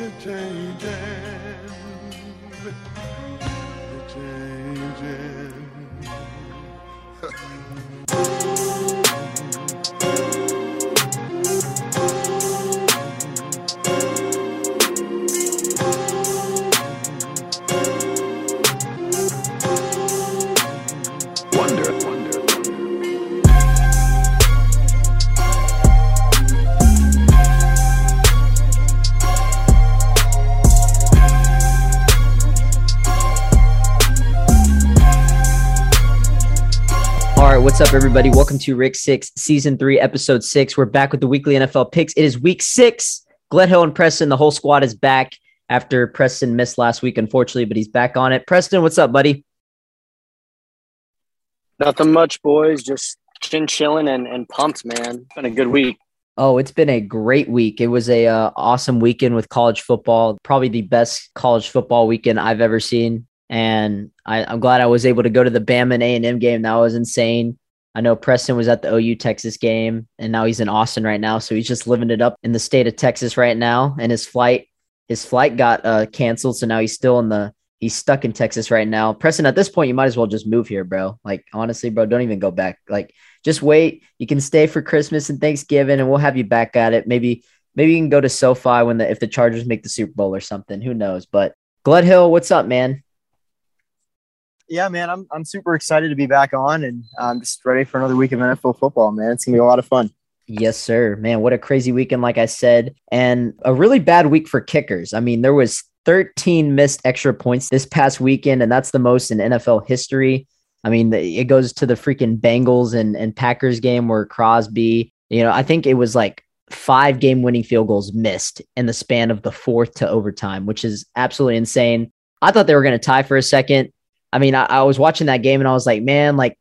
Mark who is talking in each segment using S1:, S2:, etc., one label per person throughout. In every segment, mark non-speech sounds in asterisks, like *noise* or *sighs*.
S1: You're changing. You're changing. *laughs*
S2: right, what's up, everybody? Welcome to Rick Six, Season Three, Episode Six. We're back with the weekly NFL picks. It is Week Six. Gledhill and Preston, the whole squad is back after Preston missed last week, unfortunately, but he's back on it. Preston, what's up, buddy?
S3: Nothing much, boys. Just chin chilling and, and pumped, man. It's been a good week.
S2: Oh, it's been a great week. It was a uh, awesome weekend with college football. Probably the best college football weekend I've ever seen. And I, I'm glad I was able to go to the Bama and A&M game. That was insane. I know Preston was at the OU Texas game, and now he's in Austin right now. So he's just living it up in the state of Texas right now. And his flight, his flight got uh, canceled, so now he's still in the he's stuck in Texas right now. Preston, at this point, you might as well just move here, bro. Like honestly, bro, don't even go back. Like just wait. You can stay for Christmas and Thanksgiving, and we'll have you back at it. Maybe maybe you can go to SoFi when the if the Chargers make the Super Bowl or something. Who knows? But Gledhill, what's up, man?
S4: Yeah, man, I'm I'm super excited to be back on, and I'm just ready for another week of NFL football, man. It's gonna be a lot of fun.
S2: Yes, sir. Man, what a crazy weekend, like I said, and a really bad week for kickers. I mean, there was 13 missed extra points this past weekend, and that's the most in NFL history. I mean, it goes to the freaking Bengals and, and Packers game where Crosby, you know, I think it was like five game winning field goals missed in the span of the fourth to overtime, which is absolutely insane. I thought they were going to tie for a second. I mean, I, I was watching that game and I was like, man, like,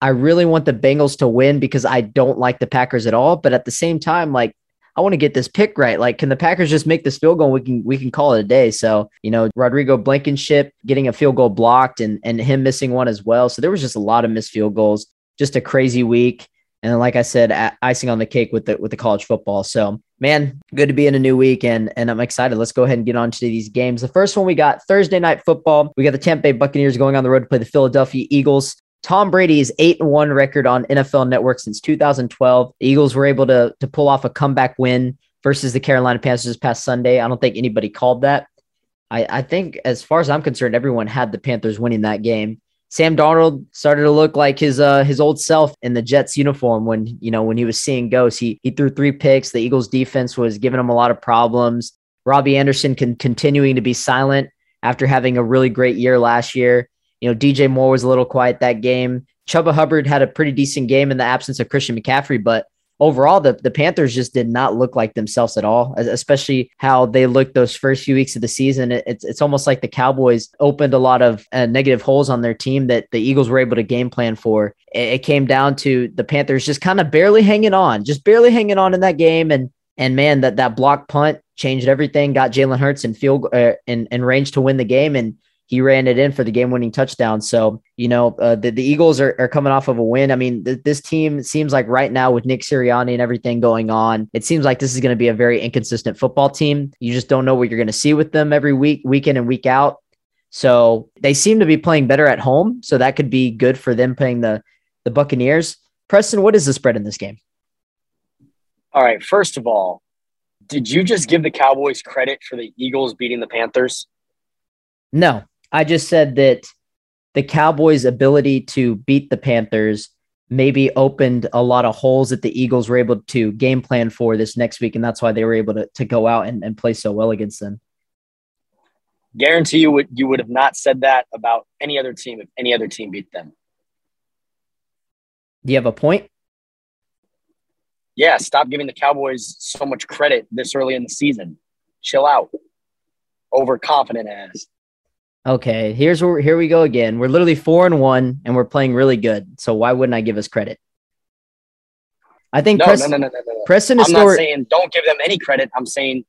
S2: I really want the Bengals to win because I don't like the Packers at all. But at the same time, like, I want to get this pick right. Like, can the Packers just make this field goal? We can we can call it a day. So, you know, Rodrigo Blankenship getting a field goal blocked and and him missing one as well. So there was just a lot of missed field goals. Just a crazy week. And then, like I said, icing on the cake with the with the college football. So, man, good to be in a new week, and and I'm excited. Let's go ahead and get on to these games. The first one we got Thursday night football. We got the Tampa Bay Buccaneers going on the road to play the Philadelphia Eagles. Tom Brady's eight and one record on NFL Network since 2012. The Eagles were able to to pull off a comeback win versus the Carolina Panthers this past Sunday. I don't think anybody called that. I, I think, as far as I'm concerned, everyone had the Panthers winning that game. Sam Darnold started to look like his uh his old self in the Jets uniform when you know when he was seeing ghosts. He he threw three picks. The Eagles defense was giving him a lot of problems. Robby Anderson continuing to be silent after having a really great year last year. You know, DJ Moore was a little quiet that game. Chuba Hubbard had a pretty decent game in the absence of Christian McCaffrey, but overall, the, the Panthers just did not look like themselves at all, especially how they looked those first few weeks of the season. It- it's, it's almost like the Cowboys opened a lot of uh, negative holes on their team that the Eagles were able to game plan for. It, it came down to the Panthers just kind of barely hanging on, just barely hanging on in that game. And and man, that that block punt changed everything. Got Jalen Hurts in field uh, in, in range to win the game, and he ran it in for the game-winning touchdown. So you know uh, the the Eagles are, are coming off of a win. I mean, th- this team seems like right now with Nick Sirianni and everything going on, it seems like this is going to be a very inconsistent football team. You just don't know what you're going to see with them every week, week in and week out. So they seem to be playing better at home, so that could be good for them playing the the Buccaneers. Preston, what is the spread in this game?
S3: All right. First of all, did you just give the Cowboys credit for the Eagles beating the Panthers?
S2: No, I just said that the Cowboys' ability to beat the Panthers maybe opened a lot of holes that the Eagles were able to game plan for this next week. And that's why they were able to, to go out and, and play so well against them.
S3: Guarantee you would you would have not said that about any other team if any other team beat them.
S2: Do you have a point?
S3: Yeah, stop giving the Cowboys so much credit this early in the season. Chill out. Overconfident ass.
S2: Okay, here's where here we go again. We're literally four and one, and we're playing really good. So why wouldn't I give us credit? I think
S3: No,
S2: Preston,
S3: no, no, no, no, no.
S2: Preston is
S3: I'm not saying don't give them any credit. I'm saying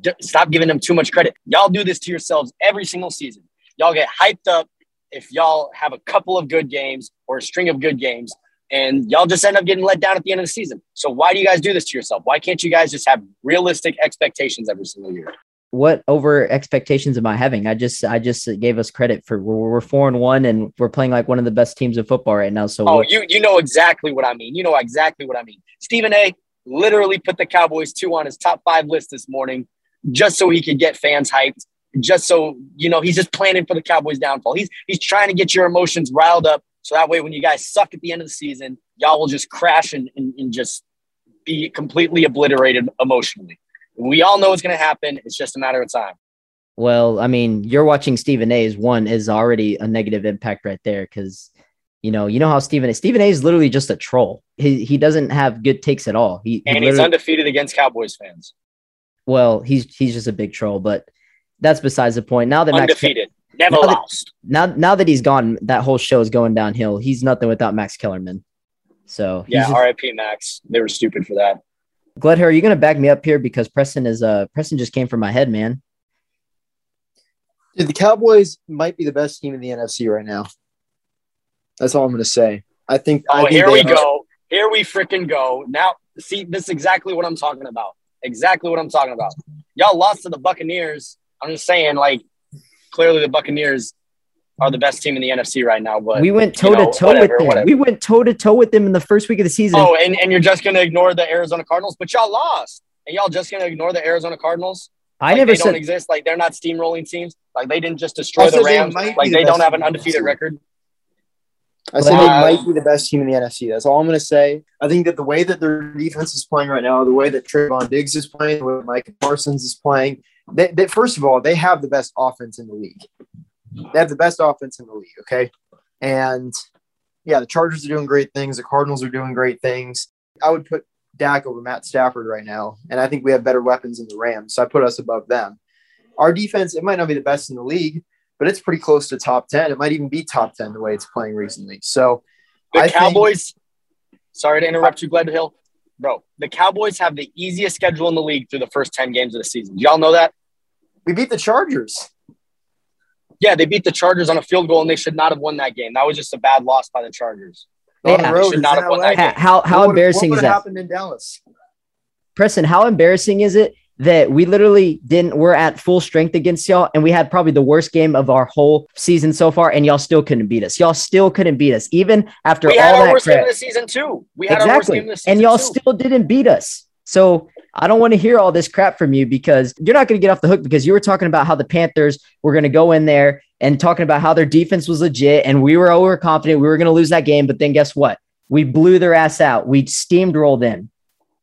S3: d- stop giving them too much credit. Y'all do this to yourselves every single season. Y'all get hyped up if y'all have a couple of good games or a string of good games, and y'all just end up getting let down at the end of the season. So why do you guys do this to yourself? Why can't you guys just have realistic expectations every single year?
S2: What over expectations am I having? I just I just gave us credit for we're, we're four and one and we're playing like one of the best teams of football right now. So
S3: Oh, you you know exactly what I mean. You know exactly what I mean. Stephen A. literally put the Cowboys two on his top five list this morning, just so he could get fans hyped. Just so you know, he's just planning for the Cowboys' downfall. He's he's trying to get your emotions riled up, so that way when you guys suck at the end of the season, y'all will just crash and, and, and just be completely obliterated emotionally. We all know it's going to happen. It's just a matter of time.
S2: Well, I mean, you're watching Stephen A's one is already a negative impact right there because you know, you know how Stephen A. Stephen A is literally just a troll. He he doesn't have good takes at all. He, he
S3: And he's undefeated against Cowboys fans.
S2: well, he's he's just a big troll, but that's besides the point. Now that Max
S3: Undefeated. Never
S2: Now that-
S3: lost.
S2: now now that he's gone, that whole show is going downhill. He's nothing without Max Kellerman. So
S3: Yeah,
S2: just-
S3: RIP Max. They were stupid for that.
S2: Glad are you gonna back me up here because Preston is uh Preston just came from my head, man.
S4: Dude, the Cowboys might be the best team in the NFC right now. That's all I'm going to say. I think. I
S3: Oh,
S4: think
S3: here we
S4: are-
S3: go. Here we freaking go. Now, see, this is exactly what I'm talking about. Exactly what I'm talking about. Y'all lost to the Buccaneers. I'm just saying, like, clearly the Buccaneers are the best team in the NFC right now. But
S2: we went toe to
S3: know,
S2: toe with them.
S3: whatever.
S2: We went toe to toe with them in the first week of the season.
S3: oh, and, and you're just gonna ignore the Arizona Cardinals, but y'all lost, and y'all just gonna ignore the Arizona Cardinals.
S2: I
S3: Like,
S2: never
S3: they don't
S2: said
S3: exist. Like they're not steamrolling teams. Like they didn't just destroy the
S4: said they
S3: Rams.
S4: might
S3: Like
S4: the
S3: they don't have an
S4: team in the
S3: undefeated record.
S4: I said
S3: Wow.
S4: they uh, might be the best team in the NFC. That's all I'm going to say. I think that the way that their defense is playing right now, the way that Trevon Diggs is playing, the way Micah Parsons is playing, they, they, first of all, they have the best offense in the league. They have the best offense in the league. Okay, and yeah, the Chargers are doing great things. The Cardinals are doing great things. I would put Dak over Matt Stafford right now, and I think we have better weapons than the Rams. So I put us above them. Our defense, it might not be the best in the league, but it's pretty close to top 10. It might even be top 10 the way it's playing recently. So
S3: The
S4: I think-
S3: Cowboys. sorry to interrupt you, Gledhill. Bro, the Cowboys have the easiest schedule in the league through the first 10 games of the season. Do y'all know that?
S4: we beat the Chargers.
S3: Yeah, they beat the Chargers on a field goal and they should not have won that game. That was just a bad loss by the Chargers.
S4: On
S2: Yeah.
S4: the
S2: They
S4: road
S3: should not have won that
S2: how how, how
S4: What
S2: embarrassing
S4: what
S2: is that?
S4: happened in Dallas?
S2: Preston, how embarrassing is it that we literally didn't we're at full strength against y'all and we had probably the worst game of our whole season so far and y'all still couldn't beat us. Y'all still couldn't beat us even after
S3: we
S2: all
S3: had our
S2: that
S3: worst game of the season too. We had our worst
S2: Exactly.
S3: game of the season
S2: And y'all
S3: too.
S2: still didn't beat us. So I don't want to hear all this crap from you because you're not going to get off the hook because you were talking about how the Panthers were going to go in there and talking about how their defense was legit and we were overconfident. We were going to lose that game. But then guess what? We blew their ass out. We steamrolled in.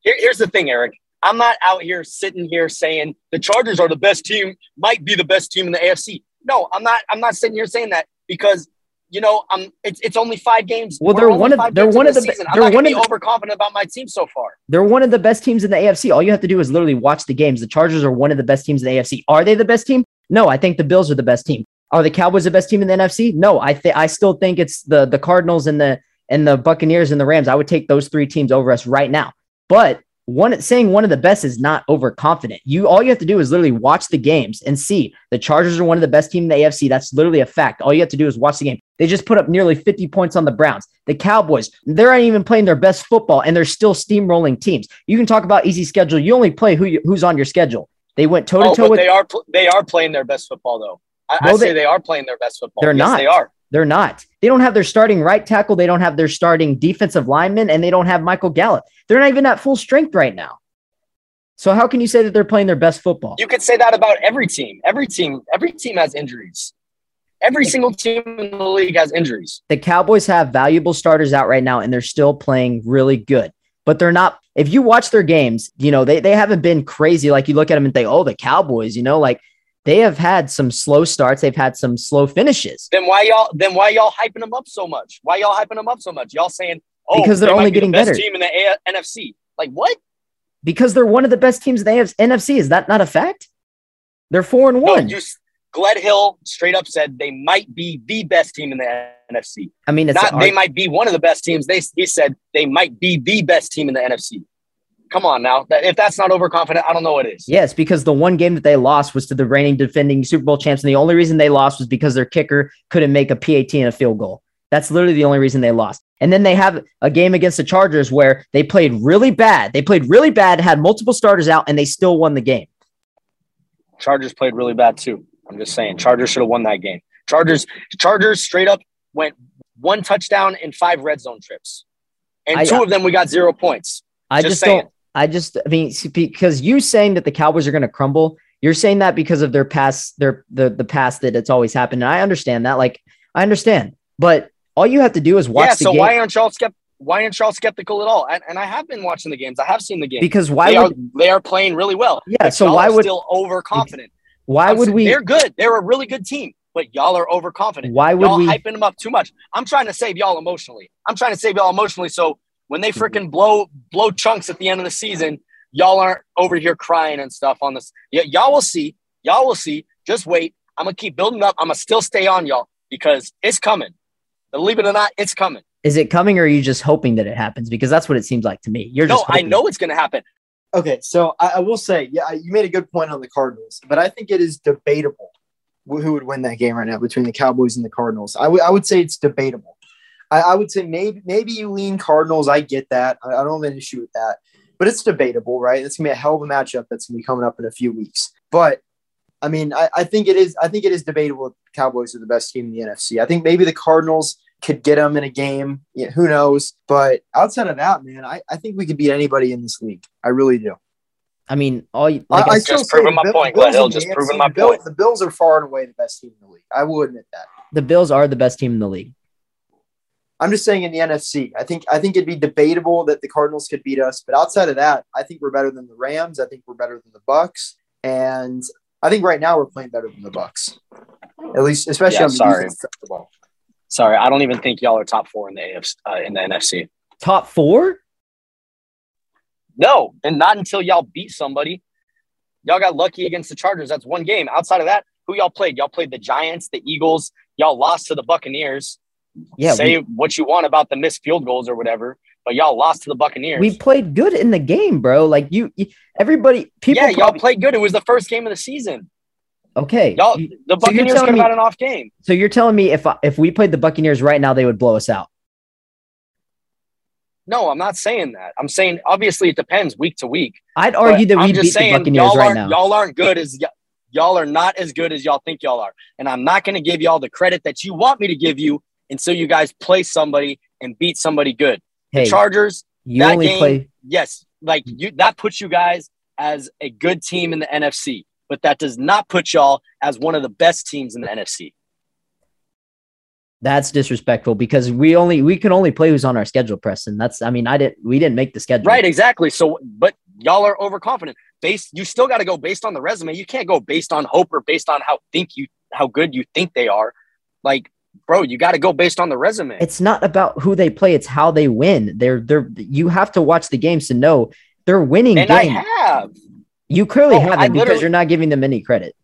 S3: Here- here's the thing, Eric. I'm not out here sitting here saying the Chargers are the best team, might be the best team in the AFC. No, I'm not. I'm not sitting here saying that because you know I'm. It's it's only five games.
S2: Well, they're one of- they're one of the-
S3: season.
S2: they're one of the-
S3: overconfident about my team so far.
S2: They're one of the best teams in the AFC. All you have to do is literally watch the games. The Chargers are one of the best teams in the AFC. Are they the best team? No, I think the Bills are the best team. Are the Cowboys the best team in the NFC? No, I think I still think it's the the Cardinals and the and the Buccaneers and the Rams. I would take those three teams over us right now. But one saying one of the best is not overconfident. You all you have to do is literally watch the games and see the Chargers are one of the best team in the AFC. That's literally a fact. All you have to do is watch the game. They just put up nearly 50 points on the Browns. The Cowboys, they're not even playing their best football and they're still steamrolling teams. You can talk about easy schedule. You only play who you, who's on your schedule. They went toe to
S3: Oh,
S2: toe with
S3: they are pl- they are playing their best football though. I, I
S2: No,
S3: say
S2: they-
S3: they are playing their best football.
S2: They're
S3: Yes,
S2: not.
S3: They are.
S2: They're not. They don't have their starting right tackle. They don't have their starting defensive lineman, and they don't have Michael Gallup. They're not even at full strength right now. So how can you say that they're playing their best football?
S3: You could say that about every team. Every team. Every team has injuries. Every single team in the league has injuries.
S2: the Cowboys have valuable starters out right now, and they're still playing really good. But they're not. If you watch their games, you know they they haven't been crazy. Like you look at them and think, oh, the Cowboys. You know, like they have had some slow starts. They've had some slow finishes
S3: Then why y'all? Then why y'all hyping them up so much? Why y'all hyping them up so much? Y'all saying, "Oh,
S2: Because they're
S3: they
S2: only
S3: be
S2: getting
S3: the best
S2: better.
S3: team in the A- NFC." Like what?
S2: because they're one of the best teams in the AFC NFC. Is that not a fact? They're four and
S3: No,
S2: one.
S3: you. Gledhill straight up said they might be the best team in the NFC.
S2: I mean, it's
S3: Not they might be one of the best teams. They he said they might be the best team in the NFC. Come on now. If that's not overconfident, I don't know what is.
S2: Yes, because the one game that they lost was to the reigning defending Super Bowl champs, and the only reason they lost was because their kicker couldn't make a PAT and a field goal. That's literally the only reason they lost. And then they have a game against the Chargers where they played really bad. They played really bad, had multiple starters out, and they still won the game.
S3: Chargers played really bad too. I'm just saying, Chargers should have won that game. Chargers, Chargers straight up went one touchdown and five red zone trips, and
S2: I-
S3: two of them we got zero points.
S2: I
S3: Just
S2: just, don't. I just, I mean, because you saying that the Cowboys are going to crumble, you're saying that because of their past, their the the past that it's always happened, and I understand that. Like, I understand, but all you have to do is watch
S3: yeah.
S2: the
S3: So
S2: game
S3: why aren't y'all skept- Why aren't y'all skeptical at all? And, and I have been watching the games. I have seen the games.
S2: because why
S3: they
S2: would
S3: are they are playing really well.
S2: yeah? So why would
S3: still overconfident?
S2: Why
S3: I'm
S2: would
S3: saying
S2: we
S3: They're good. They're a really good team, but y'all are overconfident.
S2: why would
S3: y'all
S2: we
S3: hyping them up too much. I'm trying to save y'all emotionally. I'm trying to save y'all emotionally. So when they
S2: Mm-hmm.
S3: freaking blow blow chunks at the end of the season, y'all aren't over here crying and stuff on this. Y- y'all will see. Y'all will see. Just wait. I'm gonna keep building up. I'm gonna still stay on y'all because it's coming. Believe it or not, it's coming.
S2: is it coming or are you just hoping that it happens? Because that's what it seems like to me. You're
S3: No,
S2: just
S3: I know it's gonna happen.
S4: Okay, so I, I will say, yeah, you made a good point on the Cardinals, but I think it is debatable who would win that game right now between the Cowboys and the Cardinals. I would would say it's debatable. I, I would say maybe maybe you lean Cardinals. I get that. I, I don't have an issue with that, but it's debatable, right? It's gonna be a hell of a matchup that's gonna be coming up in a few weeks. But I mean, I, I think it is. I think it is debatable. Cowboys are the best team in the NFC. I think maybe the Cardinals could get them in a game. Yeah, who knows? But outside of that, man, I, I think we could beat anybody in this league. I really do.
S2: I mean, all you, like I,
S4: I, I still
S3: Just
S4: say
S3: proving my
S4: Bill-
S3: point,
S4: Bills Gledhill, the
S3: just
S4: AFC,
S3: proving my
S4: the Bill-
S3: point.
S4: The Bills are far and away the best team in the league. I will admit that.
S2: the Bills are the best team in the league.
S4: I'm just saying in the NFC, I think I think it'd be debatable that the Cardinals could beat us, but outside of that, I think we're better than the Rams. I think we're better than the Bucks, and I think right now we're playing better than the Bucks. At least, especially
S3: Yeah,
S4: on the
S3: sorry.
S4: defense side of the ball.
S3: Sorry, I don't even think y'all are top four in the AFC, uh, in the NFC.
S2: Top four?
S3: No, and not until y'all beat somebody. Y'all got lucky against the Chargers. That's one game. Outside of that, who y'all played? Y'all played the Giants, the Eagles. Y'all lost to the Buccaneers.
S2: Yeah,
S3: Say
S2: we,
S3: what you want about the missed field goals or whatever, but y'all lost to the Buccaneers.
S2: we played good in the game, bro. Like you, you everybody, people.
S3: yeah, y'all played good. It was the first game of the season.
S2: Okay,
S3: Y'all, the
S2: so
S3: Buccaneers
S2: telling
S3: could have
S2: me-
S3: had an off game.
S2: so you're telling me if if we played the Buccaneers right now, they would blow us out?
S3: No, I'm not saying that. I'm saying obviously it depends week to week.
S2: I'd argue that we
S3: just
S2: beat the
S3: saying,
S2: Buccaneers
S3: y'all
S2: right now.
S3: Y'all aren't good as y- y'all are not as good as y'all think y'all are, and I'm not going to give y'all the credit that you want me to give you until you guys play somebody and beat somebody good.
S2: hey,
S3: The Chargers,
S2: you
S3: that
S2: only
S3: game-
S2: play.
S3: yes, like you that puts you guys as a good team in the NFC, but that does not put y'all as one of the best teams in the NFC.
S2: That's disrespectful because we only we can only play who's on our schedule, Preston. That's I mean I didn't we didn't make the schedule.
S3: Right, exactly. So, but y'all are overconfident. Based, you still got to go based on the resume. You can't go based on hope or based on how think you how good you think they are. Like, bro, you got to go based on the resume.
S2: It's not about who they play; it's how they win. They're they're you have to watch the games to know they're winning
S3: and I have,
S2: you clearly
S3: Oh,
S2: haven't because you're not giving them any credit.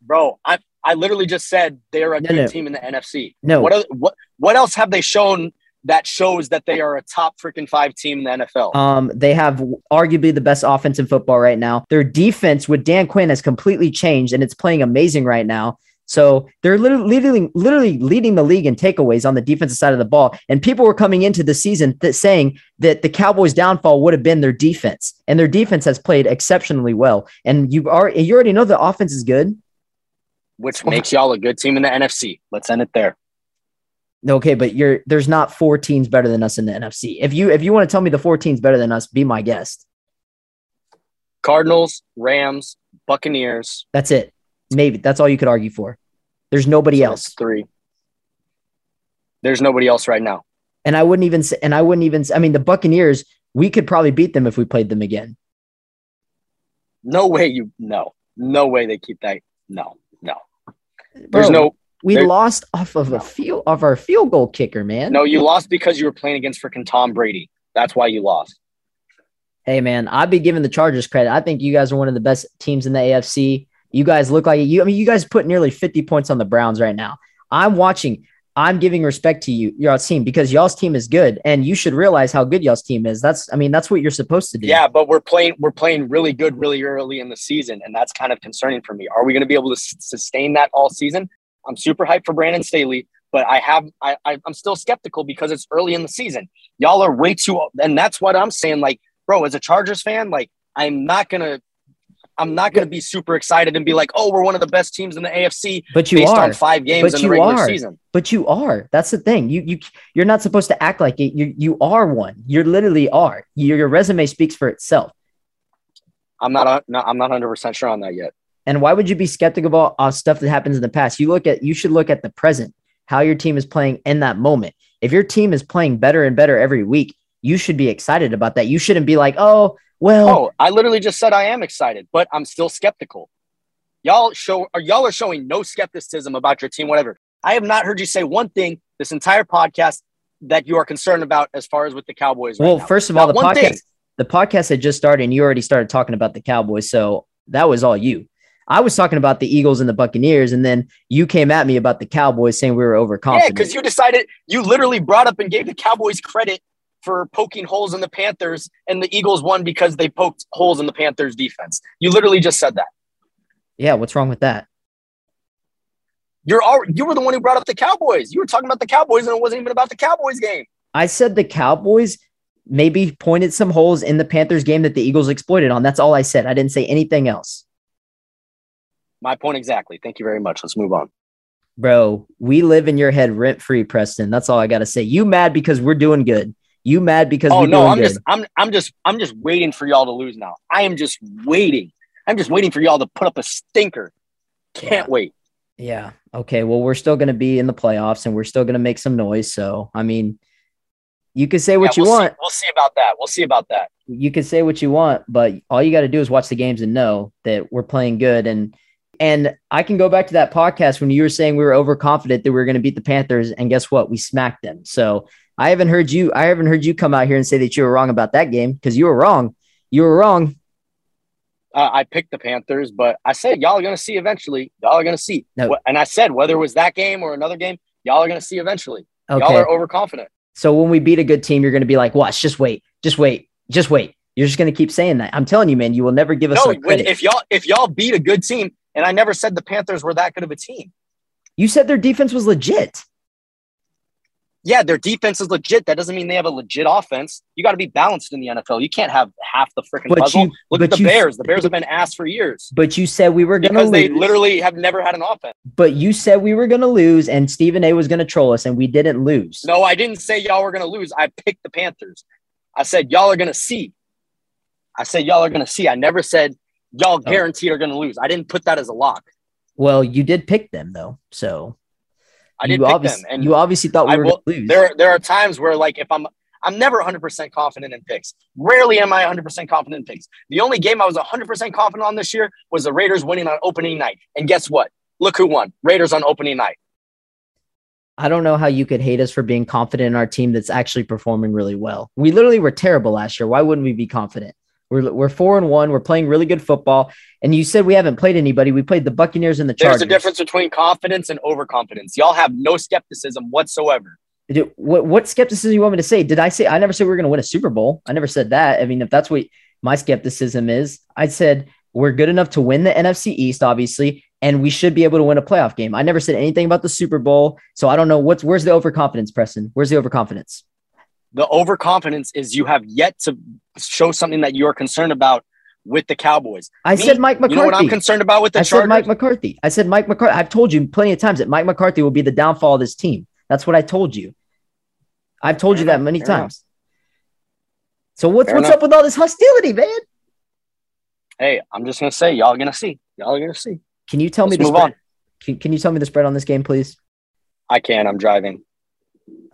S3: bro. I I literally just said they're a
S2: No,
S3: good
S2: no.
S3: team in the NFC.
S2: No,
S3: What oth- what what else have they shown that shows that they are a top freaking five team in the NFL?
S2: Um, they have arguably the best offense in football right now. Their defense with Dan Quinn has completely changed and it's playing amazing right now. So they're literally leading, literally leading the league in takeaways on the defensive side of the ball. And people were coming into the season that saying that the Cowboys' downfall would have been their defense, and their defense has played exceptionally well. And you are you already know the offense is good.
S3: which makes y'all a good team in the NFC. Let's end it there.
S2: Okay, but you're there's not four teams better than us in the NFC. If you if you want to tell me the four teams better than us, be my guest.
S3: Cardinals, Rams, Buccaneers.
S2: That's it. Maybe that's all you could argue for. There's nobody
S3: So
S2: else.
S3: three. There's nobody else right now.
S2: And I wouldn't even say, and I wouldn't even, say, I mean, the Buccaneers, we could probably beat them if we played them again.
S3: No way you no. No way they keep that. No, no. There's
S2: Bro,
S3: no
S2: we
S3: there-
S2: lost off of a field of our field goal kicker, man.
S3: no, you lost because you were playing against freaking Tom Brady. That's why you lost.
S2: Hey, man, I'd be giving the Chargers credit. I think you guys are one of the best teams in the AFC. You guys look like you. I mean, you guys put nearly 50 points on the Browns right now. I'm watching. I'm giving respect to you, y'all's team, because y'all's team is good, and you should realize how good y'all's team is. That's, I mean, that's what you're supposed to do.
S3: Yeah, but we're playing we're playing really good really early in the season, and that's kind of concerning for me. Are we going to be able to s- sustain that all season? I'm super hyped for Brandon Staley, but I have I, I I'm still skeptical because it's early in the season. Y'all are way too, and that's what I'm saying. Like, bro, as a Chargers fan, like I'm not gonna. I'm not going to be super excited and be like, "Oh, we're one of the best teams in the AFC."
S2: But you
S3: based
S2: are.
S3: on five games
S2: But
S3: in the
S2: you
S3: regular
S2: are.
S3: season.
S2: But you are. That's the thing. You you you're not supposed to act like it. You you are one. You literally are. Your, your resume speaks for itself.
S3: I'm not. No, I'm not 100 percent sure on that yet.
S2: And why would you be skeptical about uh, stuff that happens in the past? You look at you should look at the present, how your team is playing in that moment. If your team is playing better and better every week, you should be excited about that. You shouldn't be like, "Oh, well,
S3: Oh, I literally just said I am excited, but I'm still skeptical. Y'all show y'all are showing no skepticism about your team, whatever. I have not heard you say one thing this entire podcast that you are concerned about as far as with the Cowboys.
S2: Well,
S3: now.
S2: first of all, the podcast
S3: thing.
S2: the podcast had just started and you already started talking about the Cowboys, so that was all you. I was talking about the Eagles and the Buccaneers, and then you came at me about the Cowboys saying we were overconfident.
S3: Yeah, because you decided you literally brought up and gave the Cowboys credit for poking holes in the Panthers, and the Eagles won because they poked holes in the Panthers defense. You literally just said that.
S2: yeah, what's wrong with that?
S3: You're all, you were the one who brought up the Cowboys. You were talking about the Cowboys, and it wasn't even about the Cowboys game.
S2: I said the Cowboys maybe pointed some holes in the Panthers game that the Eagles exploited on. That's all I said. I didn't say anything else.
S3: My point exactly. Thank you very much. Let's move on.
S2: Bro, we live in your head rent free, Preston. That's all I got to say. You mad because we're doing good. You mad because
S3: Oh no, I'm
S2: good.
S3: just I'm I'm just I'm just waiting for y'all to lose now. I am just waiting. I'm just waiting for y'all to put up a stinker. Can't wait.
S2: Yeah. Okay. Well, we're still going to be in the playoffs and we're still going to make some noise. So, I mean, you can say what
S3: Yeah,
S2: you
S3: we'll see-
S2: want.
S3: we'll see about that. We'll see about that.
S2: You can say what you want, but all you got to do is watch the games and know that we're playing good. And and I can go back to that podcast when you were saying we were overconfident that we were going to beat the Panthers, and guess what? We smacked them. So I haven't heard you. I haven't heard you come out here and say that you were wrong about that game because you were wrong. You were wrong.
S3: Uh, I picked the Panthers, but I said y'all are gonna see eventually. Y'all are gonna see.
S2: No.
S3: And I said whether it was that game or another game, y'all are gonna see eventually.
S2: Okay.
S3: Y'all are overconfident.
S2: So when we beat a good team, you're going to be like, "Watch, just wait, just wait, just wait." You're just going to keep saying that. I'm telling you, man. You will never give us
S3: No,
S2: credit.
S3: if y'all if y'all beat a good team, and I never said the Panthers were that good of a team.
S2: you said their defense was legit.
S3: Yeah, their defense is legit. That doesn't mean they have a legit offense. You got to be balanced in the NFL. You can't have half the freaking puzzle.
S2: you-
S3: Look at the
S2: you-
S3: Bears. The Bears have been asked for years
S2: But you said we were going to lose
S3: because they literally have never had an offense.
S2: but you said we were going to lose, and Stephen A. was going to troll us, and we didn't lose.
S3: No, I didn't say y'all were going to lose. I picked the Panthers. I said y'all are going to see. I said y'all are going to see. I never said y'all oh. guaranteed are going to lose. I didn't put that as a lock.
S2: Well, you did pick them though, so
S3: I did
S2: you
S3: pick them, and
S2: you obviously thought we
S3: I
S2: were
S3: will-
S2: lose.
S3: there there are times where like if I'm I'm never 100% confident in picks. Rarely am I 100% confident in picks. The only game I was 100% confident on this year was the Raiders winning on opening night. And guess what? Look who won. Raiders on opening night.
S2: I don't know how you could hate us for being confident in our team that's actually performing really well. We literally were terrible last year. Why wouldn't we be confident? We're, we're four and one. We're playing really good football. And you said we haven't played anybody. We played the Buccaneers and the Chargers.
S3: There's a difference between confidence and overconfidence. Y'all have no skepticism whatsoever.
S2: Dude, What, what skepticism you want me to say? Did I say I never said we were going to win a Super Bowl? I never said that. I mean, if that's what my skepticism is, I said we're good enough to win the NFC East, obviously, and we should be able to win a playoff game. I never said anything about the Super Bowl, so I don't know what's where's the overconfidence, Preston? Where's the overconfidence?
S3: The overconfidence is you have yet to show something that you're concerned about with the Cowboys.
S2: I
S3: Me,
S2: said Mike McCarthy.
S3: You know what I'm concerned about with the
S2: I
S3: Chargers?
S2: said Mike McCarthy. I said Mike McCarthy. I've told you plenty of times that Mike McCarthy will be the downfall of this team. That's what I told you. I've told
S3: Fair
S2: you that many
S3: fair
S2: times. So what's
S3: Fair
S2: what's
S3: enough.
S2: up with all this hostility, man?
S3: hey, I'm just gonna say, y'all gonna see. Y'all are gonna see.
S2: Can you tell me
S3: Let's
S2: the
S3: move
S2: spread?
S3: on.
S2: Can, can you tell me the spread on this game, please?
S3: I can. I'm driving.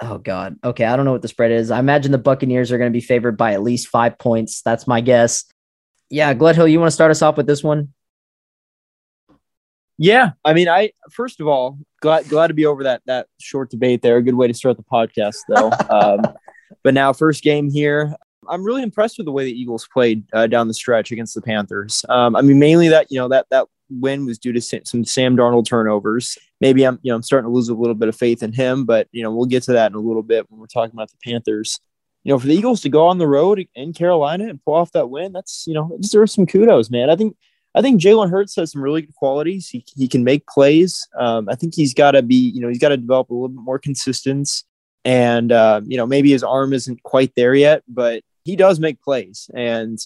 S2: Oh God. Okay, I don't know what the spread is. I imagine the Buccaneers are going to be favored by at least five points. That's my guess. Yeah, Gledhill, you want to start us off with this one?
S5: Yeah, I mean, I first of all glad glad to be over that that short debate there. A good way to start the podcast, though. *laughs* um, but now, first game here. I'm really impressed with the way the Eagles played uh, down the stretch against the Panthers. Um, I mean, mainly that you know that that win was due to some Sam Darnold turnovers. Maybe I'm you know I'm starting to lose a little bit of faith in him, but you know we'll get to that in a little bit when we're talking about the Panthers. You know, for the Eagles to go on the road in Carolina and pull off that win, that's you know deserves some kudos, man. I think I think Jalen Hurts has some really good qualities. He, he can make plays. Um, I think he's got to be, you know, he's got to develop a little bit more consistency. And, uh, you know, maybe his arm isn't quite there yet, but he does make plays. And,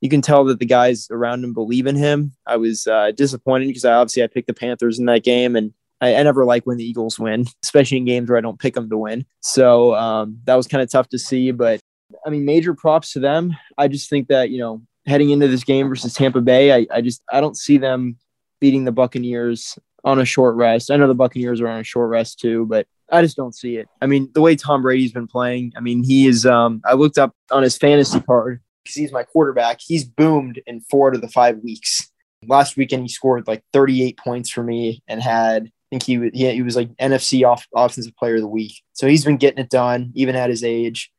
S5: you can tell that the guys around him believe in him. I was uh, disappointed because I obviously I picked the Panthers in that game, and I, I, never like when the Eagles win, *laughs* especially in games where I don't pick them to win. So um, that was kind of tough to see. But I mean, major props to them. I just think that you know heading into this game versus Tampa Bay, I, I just I don't see them beating the Buccaneers on a short rest. I know the Buccaneers are on a short rest too, but I just don't see it. I mean, the way Tom Brady's been playing, I mean, he is um I looked up on his fantasy card
S4: because he's my quarterback. He's boomed in four to the five weeks. Last weekend he scored like 38 points for me and had I think he was he, he was like NFC off offensive player of the week. So he's been getting it done even at his age.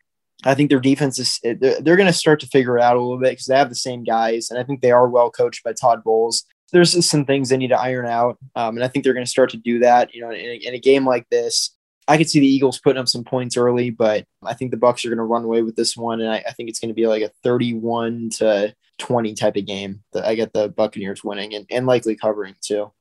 S4: I think their defense is they're, they're going to start to figure it out a little bit because they have the same guys, and I think they are well coached by Todd Bowles there's some things they need to iron out, um, and I think they're going to start to do that. You know, in a, in a, game like this, I could see the Eagles putting up some points early, but I think the Bucks are going to run away with this one, and I, I think it's going to be like a 31 to 20 type of game. That I get the Buccaneers winning and, and likely covering too.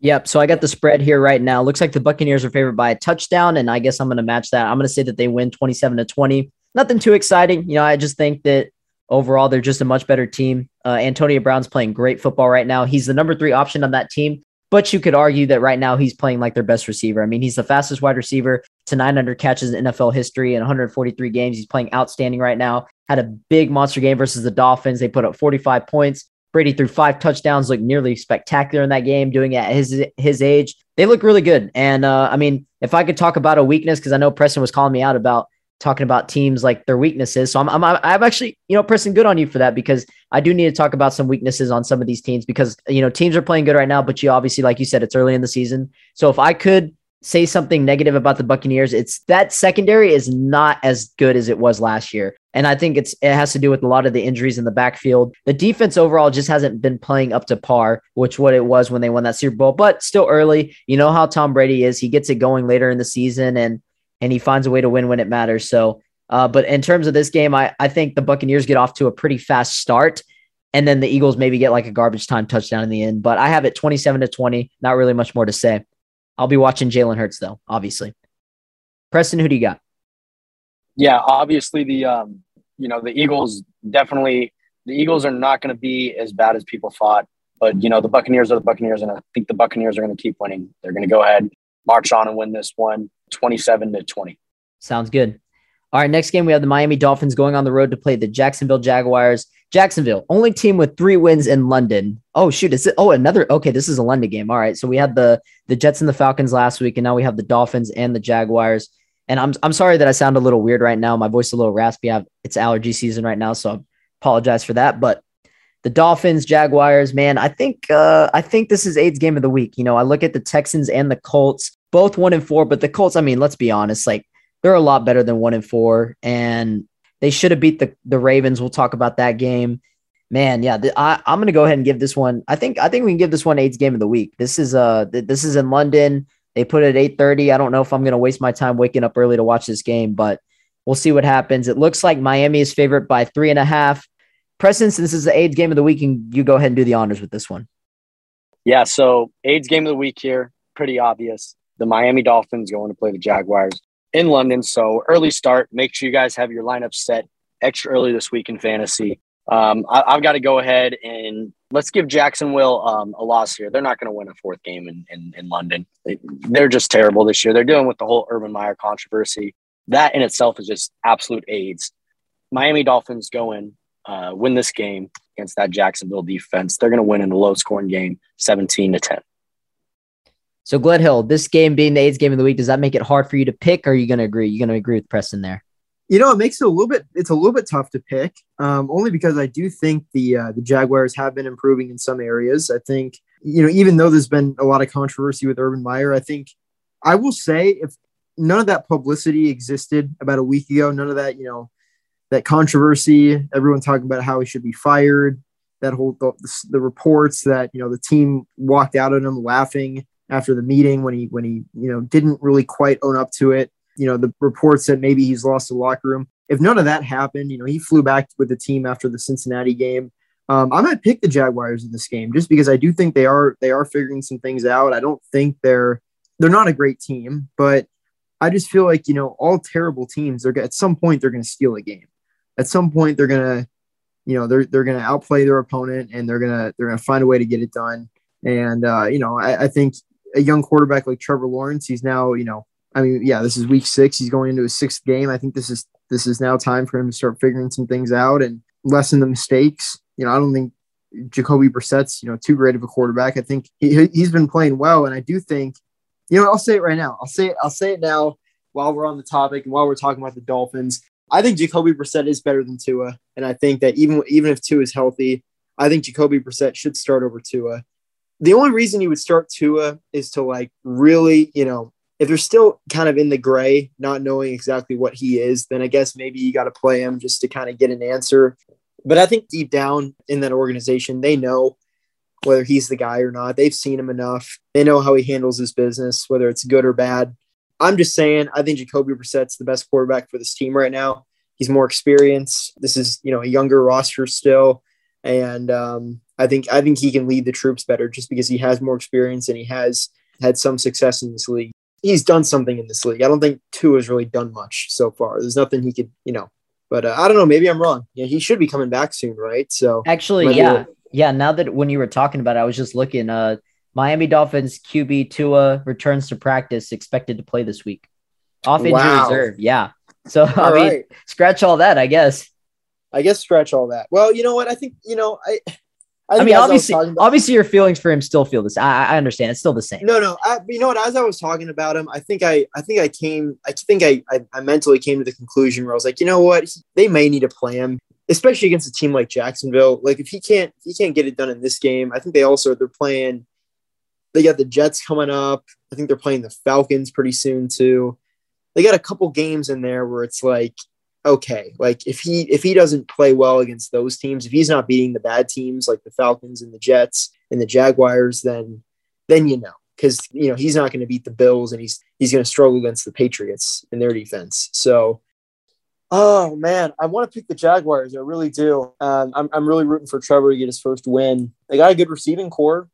S2: Yep. So I got the spread here right now. Looks like the Buccaneers are favored by a touchdown, and I guess I'm going to match that. I'm going to say that they win 27 to 20. Nothing too exciting. You know, I just think that overall they're just a much better team. Uh, Antonio Brown's playing great football right now. He's the number three option on that team, but you could argue that right now he's playing like their best receiver. I mean, he's the fastest wide receiver to 900 catches in NFL history in 143 games. He's playing outstanding right now. Had a big monster game versus the Dolphins. They put up 45 points. Brady threw five touchdowns, looked nearly spectacular in that game, doing it at his his age. They look really good. And uh, I mean, if I could talk about a weakness, because I know Preston was calling me out about talking about teams like their weaknesses. So I'm, I'm, I'm actually, you know, Preston good on you for that because I do need to talk about some weaknesses on some of these teams because, you know, teams are playing good right now, but you obviously, like you said, it's early in the season. So if I could say something negative about the Buccaneers, it's that secondary is not as good as it was last year. And I think it's it has to do with a lot of the injuries in the backfield. The defense overall just hasn't been playing up to par, which what it was when they won that Super Bowl, but still early. You know how Tom Brady is. He gets it going later in the season and and he finds a way to win when it matters. So, uh, but in terms of this game, I, I think the Buccaneers get off to a pretty fast start. And then the Eagles maybe get like a garbage time touchdown in the end. But I have it 27 to 20. Not really much more to say. I'll be watching Jalen Hurts, though, obviously. Preston, who do you got?
S3: Yeah, obviously the um, you know, the Eagles definitely the Eagles are not going to be as bad as people thought. But you know, the Buccaneers are the Buccaneers, and I think the Buccaneers are going to keep winning. They're going to go ahead, march on, and win this one. 27 to 20.
S2: Sounds good. All right, next game we have the Miami Dolphins going on the road to play the Jacksonville Jaguars. Jacksonville, only team with three wins in London. Oh shoot, is it? Oh, another. Okay, this is a London game. All right, so we had the the Jets and the Falcons last week, and now we have the Dolphins and the Jaguars. And I'm I'm sorry that I sound a little weird right now. My voice is a little raspy. I have, it's allergy season right now, so I apologize for that. But the Dolphins, Jaguars, man, I think uh, I think this is AIDS game of the week. You know, I look at the Texans and the Colts both one and four, but the Colts, I mean, let's be honest, like they're a lot better than one and four, and they should have beat the the Ravens. We'll talk about that game. Man, yeah, the, I, I'm going to go ahead and give this one. I think I think we can give this one AIDS game of the week. This is uh this is in London. They put it at 8:30. I don't know if I'm to waste my time waking up early to watch this game, but we'll see what happens. It looks like Miami is favored by three and a half. Preston, since this is the AIDS game of the week, and you go ahead and do the honors with this one.
S3: Yeah, so AIDS game of the week here, pretty obvious the Miami Dolphins going to play the Jaguars in London. So early start. Make sure you guys have your lineup set extra early this week in fantasy. Um, I, have got to go ahead and let's give Jacksonville um, a loss here. They're not going to win a fourth game in, in, in London. They, they're just terrible this year. They're dealing with the whole Urban Meyer controversy. That in itself is just absolute AIDS. Miami Dolphins go in, uh, win this game against that Jacksonville defense. They're going to win in a low scoring game, 17 to 10.
S2: So Gledhill, this game being the AIDS game of the week, does that make it hard for you to pick? Or are you going to agree? You're going to agree with Preston there?
S4: You know, it makes it a little bit. It's a little bit tough to pick, um, only because I do think the uh, the Jaguars have been improving in some areas. I think you know, even though there's been a lot of controversy with Urban Meyer, I think I will say if none of that publicity existed about a week ago, none of that, you know, that controversy, everyone talking about how he should be fired, that whole the, the reports that you know the team walked out on him laughing after the meeting when he when he you know didn't really quite own up to it. You know, the reports that maybe he's lost the locker room. If none of that happened, you know, he flew back with the team after the Cincinnati game. Um, I might pick the Jaguars in this game just because I do think they are they are figuring some things out. I don't think they're they're not a great team, but I just feel like you know all terrible teams they're at some point they're going to steal a game. At some point they're going to you know they're they're going to outplay their opponent and they're gonna they're gonna find a way to get it done. And uh, you know, I, I think a young quarterback like Trevor Lawrence, he's now you know, I mean, yeah, this is week six. He's going into his sixth game. I think this is this is now time for him to start figuring some things out and lessen the mistakes. You know, I don't think Jacoby Brissett's you know too great of a quarterback. I think he he's been playing well, and I do think, you know, I'll say it right now. I'll say it. I'll say it now while we're on the topic and while we're talking about the Dolphins. I think Jacoby Brissett is better than Tua, and I think that even even if Tua is healthy, I think Jacoby Brissett should start over Tua. The only reason you would start Tua is to like really, you know, if they're still kind of in the gray, not knowing exactly what he is, then I guess maybe you got to play him just to kind of get an answer. But I think deep down in that organization, they know whether he's the guy or not. They've seen him enough. They know how he handles his business, whether it's good or bad. I'm just saying, I think Jacoby Brissett's the best quarterback for this team right now. He's more experienced. This is, you know, a younger roster still, and um, I think I think he can lead the troops better just because he has more experience and he has had some success in this league. He's done something in this league. I don't think Tua has really done much so far. There's nothing he could, you know. But uh, I don't know. Maybe I'm wrong. Yeah, he should be coming back soon, right? So
S2: actually, yeah, yeah. Now that when you were talking about it, I was just looking. Uh, Miami Dolphins QB Tua returns to practice, expected to play this week. Off injury wow. reserve. Yeah. So *laughs* all I mean, right. scratch all that, I guess.
S4: I guess scratch all that. Well, you know what? I think you know I.
S2: I, I mean, obviously, I about, obviously, your feelings for him still feel this. I, I understand. It's still the same.
S4: No, no. I, you know what? As I was talking about him, I think I, I think I came. I think I, I, I mentally came to the conclusion where I was like, you know what? They may need to play him, especially against a team like Jacksonville. Like if he can't, if he can't get it done in this game, I think they also they're playing they got the Jets coming up. I think they're playing the Falcons pretty soon too. They got a couple games in there where it's like, okay, like if he if he doesn't play well against those teams, if he's not beating the bad teams like the Falcons and the Jets and the Jaguars, then then you know because you know he's not going to beat the Bills and he's he's going to struggle against the Patriots in their defense. So, oh man, I want to pick the Jaguars. I really do. Um, I'm I'm really rooting for Trevor to get his first win. They got a good receiving corps.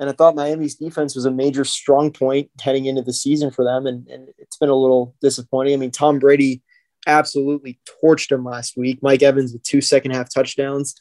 S4: And I thought Miami's defense was a major strong point heading into the season for them. And, and it's been a little disappointing. I mean, Tom Brady absolutely torched him last week. Mike Evans with two second half touchdowns.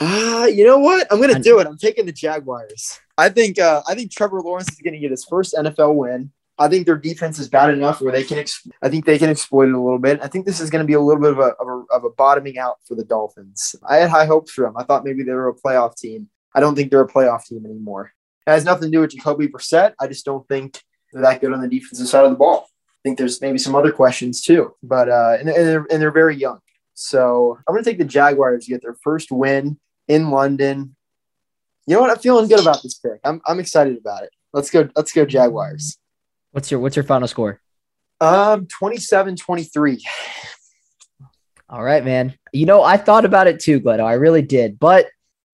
S4: Ah, uh, you know what? I'm gonna do it. I'm taking the Jaguars. I think uh, I think Trevor Lawrence is gonna get his first NFL win. I think their defense is bad enough where they can. Ex- I think they can exploit it a little bit. I think this is going to be a little bit of a, of a, of a bottoming out for the Dolphins. I had high hopes for them. I thought maybe they were a playoff team. I don't think they're a playoff team anymore. It has nothing to do with Jacoby Brissett. I just don't think they're that good on the defensive side of the ball. I think there's maybe some other questions too, but uh, and, and, they're, and they're very young. So I'm going to take the Jaguars to get their first win in London. You know what? I'm feeling good about this pick. I'm, I'm excited about it. Let's go. Let's go Jaguars.
S2: What's your What's your final score?
S4: Um, 27-23.
S2: All right, man. You know, I thought about it too, Gledo. I really did, but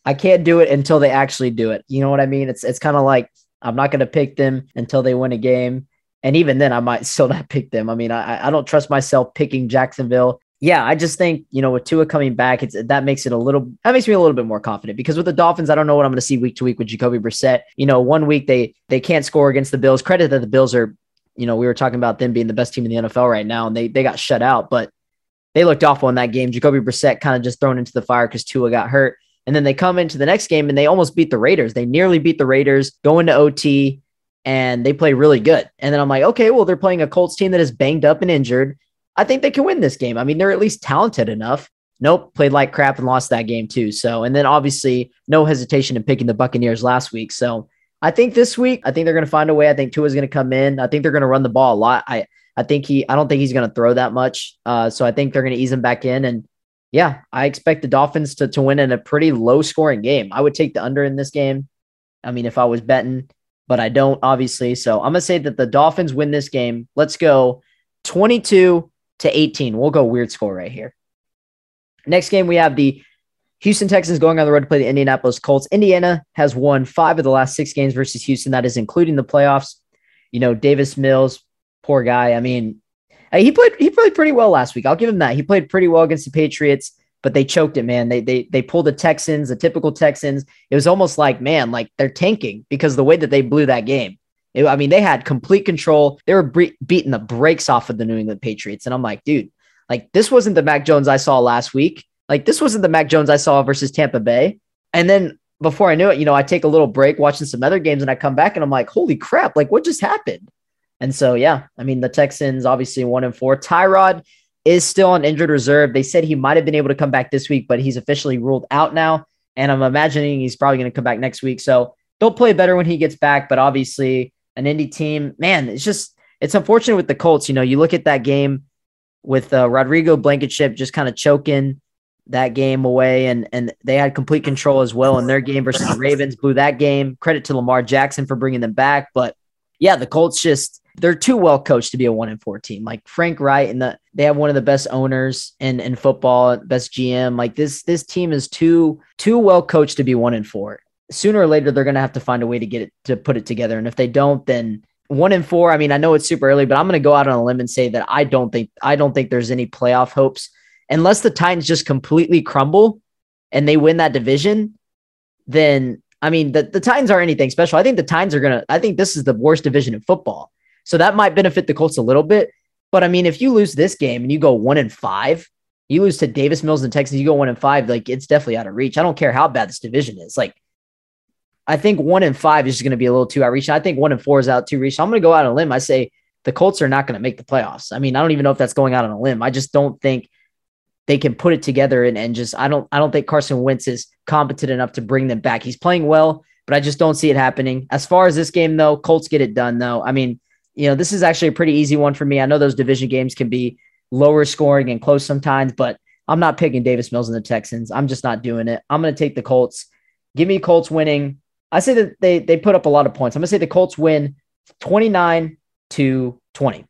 S2: I can't do it until they actually do it. You know what I mean? It's it's kind of like I'm not going to pick them until they win a game, and even then, I might *laughs* still not pick them. I mean, I I don't trust myself picking Jacksonville. Yeah, I just think you know with Tua coming back, it's that makes it a little that makes me a little bit more confident because with the Dolphins, I don't know what I'm to see week to week with Jacoby Brissett. You know, one week they they can't score against the Bills. Credit that the Bills are, you know, we were talking about them being the best team in the NFL right now, and they they got shut out, but they looked awful in that game. Jacoby Brissett kind of just thrown into the fire because Tua got hurt. And then they come into the next game and they almost beat the Raiders. They nearly beat the Raiders, go into OT, and they play really good. And then I'm like, okay, well, they're playing a Colts team that is banged up and injured. I think they can win this game. I mean, they're at least talented enough. Nope, played like crap and lost that game too. So, and then obviously no hesitation in picking the Buccaneers last week. So, I think this week, I think they're going to find a way. I think Tua's going to come in. I think they're going to run the ball a lot. I I think he, I don't think he's going to throw that much. Uh, so I think they're going to ease him back in. And yeah, I expect the Dolphins to, to win in a pretty low scoring game. I would take the under in this game. I mean, if I was betting, but I don't, obviously. So I'm going to say that the Dolphins win this game. Let's go 22 to 18. We'll go weird score right here. Next game, we have the Houston Texans going on the road to play the Indianapolis Colts. Indiana has won five of the last six games versus Houston. That is including the playoffs. You know, Davis Mills, poor guy. I mean, he played he played pretty well last week. I'll give him that. He played pretty well against the Patriots, but they choked it, man. They they they pulled the Texans, the typical Texans. It was almost like, man, like they're tanking because the way that they blew that game. It, I mean, they had complete control. They were bre- beating the brakes off of the New England Patriots, and I'm like, dude, Like this wasn't the Mac Jones I saw last week. Like this wasn't the Mac Jones I saw versus Tampa Bay. And then before I knew it, you know, I take a little break watching some other games and I come back and I'm like, holy crap, like what just happened? And so, yeah, I mean, the Texans obviously one and four. Tyrod is still on injured reserve. They said he might have been able to come back this week, but he's officially ruled out now. And I'm imagining he's probably going to come back next week. So they'll play better when he gets back. But obviously, an Indy team, man, it's just, it's unfortunate with the Colts. You know, you look at that game with uh, Rodrigo Blankenship just kind of choking that game away, and and they had complete control as well in their game versus the Ravens. Blew that game. Credit to Lamar Jackson for bringing them back, but yeah, the Colts just they're too well coached to be a one and four team. Like Frank Reich and the they have one of the best owners in in football, best GM. Like this this team is too too well coached to be one and four. Sooner or later, they're gonna have to find a way to get it to put it together. And if they don't, then one and four. I mean, I know it's super early, but I'm gonna go out on a limb and say that I don't think I don't think there's any playoff hopes unless the Titans just completely crumble and they win that division, then I mean the, the Titans are anything special. I think the Titans are gonna I think this is the worst division in football. So that might benefit the Colts a little bit. But I mean, if you lose this game and you go one and five, you lose to Davis Mills and Texans, you go one and five, like it's definitely out of reach. I don't care how bad this division is. Like I think one and five is just going to be a little too out of reach. I think one and four is out too reach. So I'm going to go out on a limb. I say the Colts are not going to make the playoffs. I mean, I don't even know if that's going out on a limb. I just don't think they can put it together and, and just I don't I don't think Carson Wentz is competent enough to bring them back. He's playing well, but I just don't see it happening. As far as this game though, Colts get it done though. I mean, you know, this is actually a pretty easy one for me. I know those division games can be lower scoring and close sometimes, but I'm not picking Davis Mills and the Texans. I'm just not doing it. I'm going to take the Colts. Give me Colts winning. I say that they they put up a lot of points. I'm going to say the Colts win 29 to 20.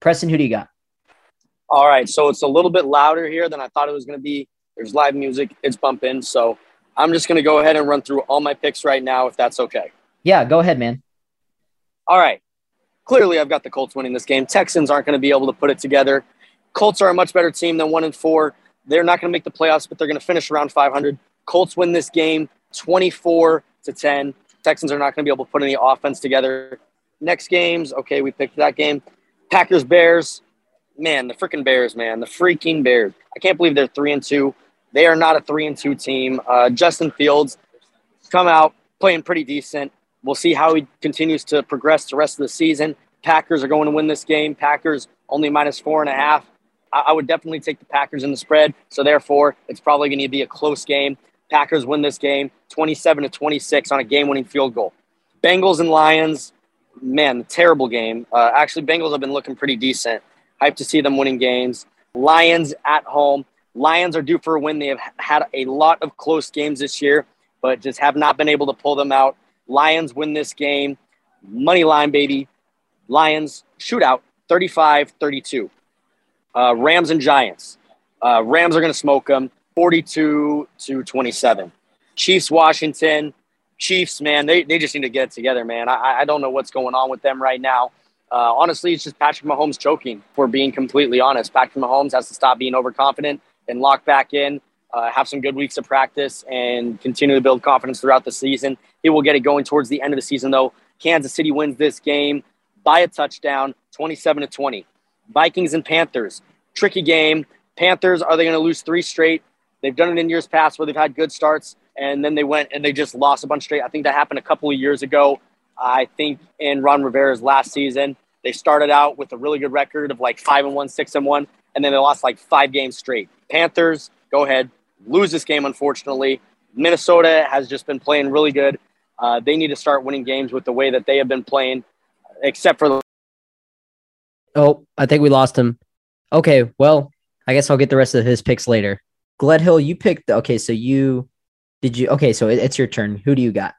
S2: Preston, who do you got?
S3: All right, so it's a little bit louder here than I thought it was going to be. There's live music, it's bumping. So I'm just going to go ahead and run through all my picks right now, if that's okay.
S2: Yeah, go ahead, man.
S3: All right. Clearly, I've got the Colts winning this game. Texans aren't going to be able to put it together. Colts are a much better team than one and four. They're not going to make the playoffs, but they're going to finish around 500. Colts win this game 24 to 10. Texans are not going to be able to put any offense together. Next games, okay, we picked that game. Packers Bears man, the freaking Bears, man, the freaking Bears. I can't believe they're three and two. They are not a three and two team. Uh, Justin Fields come out playing pretty decent. We'll see how he continues to progress the rest of the season. Packers are going to win this game. Packers only minus four and a half. I, would definitely take the Packers in the spread. So therefore, it's probably going to be a close game. Packers win this game 27 to 26 on a game winning field goal. Bengals and Lions, man, terrible game. Uh, actually, Bengals have been looking pretty decent. Hype to see them winning games. Lions at home. Lions are due for a win. They have had a lot of close games this year, but just have not been able to pull them out. Lions win this game. Money line, baby. Lions shootout 35 32. Uh, Rams and Giants. Uh, Rams are going to smoke them 42 to 27. Chiefs, Washington. Chiefs, man, they, they just need to get together, man. I, I don't know what's going on with them right now. Uh, honestly, it's just Patrick Mahomes choking. For being completely honest, Patrick Mahomes has to stop being overconfident and lock back in, uh, have some good weeks of practice, and continue to build confidence throughout the season. He will get it going towards the end of the season, though. Kansas City wins this game by a touchdown, 27 to 20. Vikings and Panthers, tricky game. Panthers are they going to lose three straight? They've done it in years past where they've had good starts and then they went and they just lost a bunch straight. I think that happened a couple of years ago I think in Ron Rivera's last season, they started out with a really good record of like five and one, six and one, and then they lost like five games straight. Panthers, go ahead, lose this game, unfortunately. Minnesota has just been playing really good. Uh, they need to start winning games with the way that they have been playing, except for the.
S2: Oh, I think we lost him. Okay, well, I guess I'll get the rest of his picks later. Gledhill, you picked. Okay, so you did you? Okay, so it's your turn. Who do you got?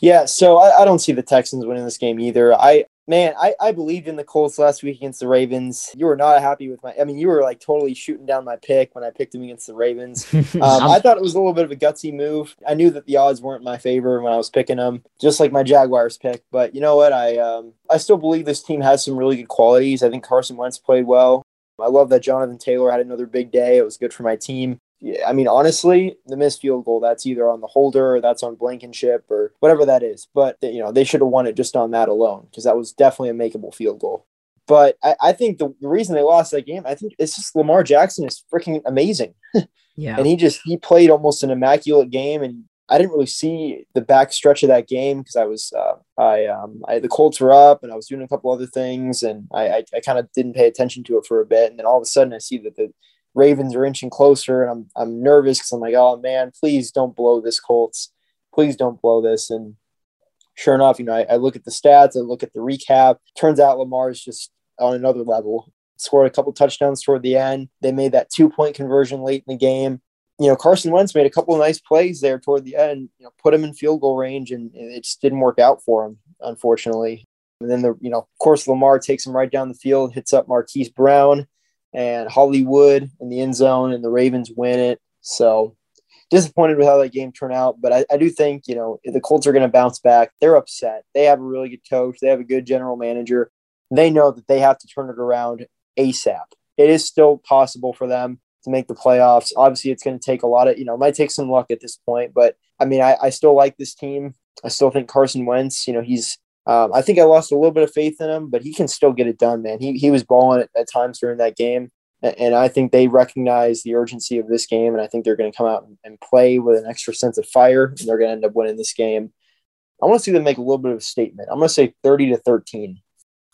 S4: Yeah, so I, I, don't see the Texans winning this game either. I man, I, I believed in the Colts last week against the Ravens. You were not happy with my I mean, you were like totally shooting down my pick when I picked them against the Ravens. *laughs* Um, I thought it was a little bit of a gutsy move. I knew that the odds weren't my favor when I was picking them, just like my Jaguars pick. But you know what? I um I still believe this team has some really good qualities. I think Carson Wentz played well. I love that Jonathan Taylor had another big day. It was good for my team yeah, I mean, honestly, the missed field goal, that's either on the holder or that's on Blankenship or whatever that is. But, you know, they should have won it just on that alone because that was definitely a makeable field goal. But I, I think the, the reason they lost that game, I think it's just Lamar Jackson is freaking amazing. *laughs*
S2: Yeah.
S4: and he just he played almost an immaculate game and I didn't really see the back stretch of that game because I was uh, I um I the Colts were up and I was doing a couple other things and I I, I kind of didn't pay attention to it for a bit and then all of a sudden I see that the Ravens are inching closer and I'm I'm nervous because I'm like oh man please don't blow this Colts. Please don't blow this. And sure enough you know I, I look at the stats I look at the recap. Turns out Lamar's just on another level. Scored a couple touchdowns toward the end. They made that two point conversion late in the game. You know, Carson Wentz made a couple of nice plays there toward the end, you know, put him in field goal range and it just didn't work out for him, unfortunately. And then the, you know, of course, Lamar takes him right down the field, hits up Marquise Brown and Hollywood in the end zone, and the Ravens win it. So disappointed with how that game turned out, but I, I do think, you know, the Colts are going to bounce back. They're upset. They have a really good coach, they have a good general manager. They know that they have to turn it around ASAP. It is still possible for them to make the playoffs. Obviously, it's going to take a lot of, you know, it might take some luck at this point, but I mean, I, I still like this team. I still think Carson Wentz, you know, he's, um, I think I lost a little bit of faith in him, but he can still get it done, man. He, he was balling at, at times during that game. And I think they recognize the urgency of this game. And I think they're going to come out and play with an extra sense of fire. And they're going to end up winning this game. I want to see them make a little bit of a statement. I'm going to say 30 to 13.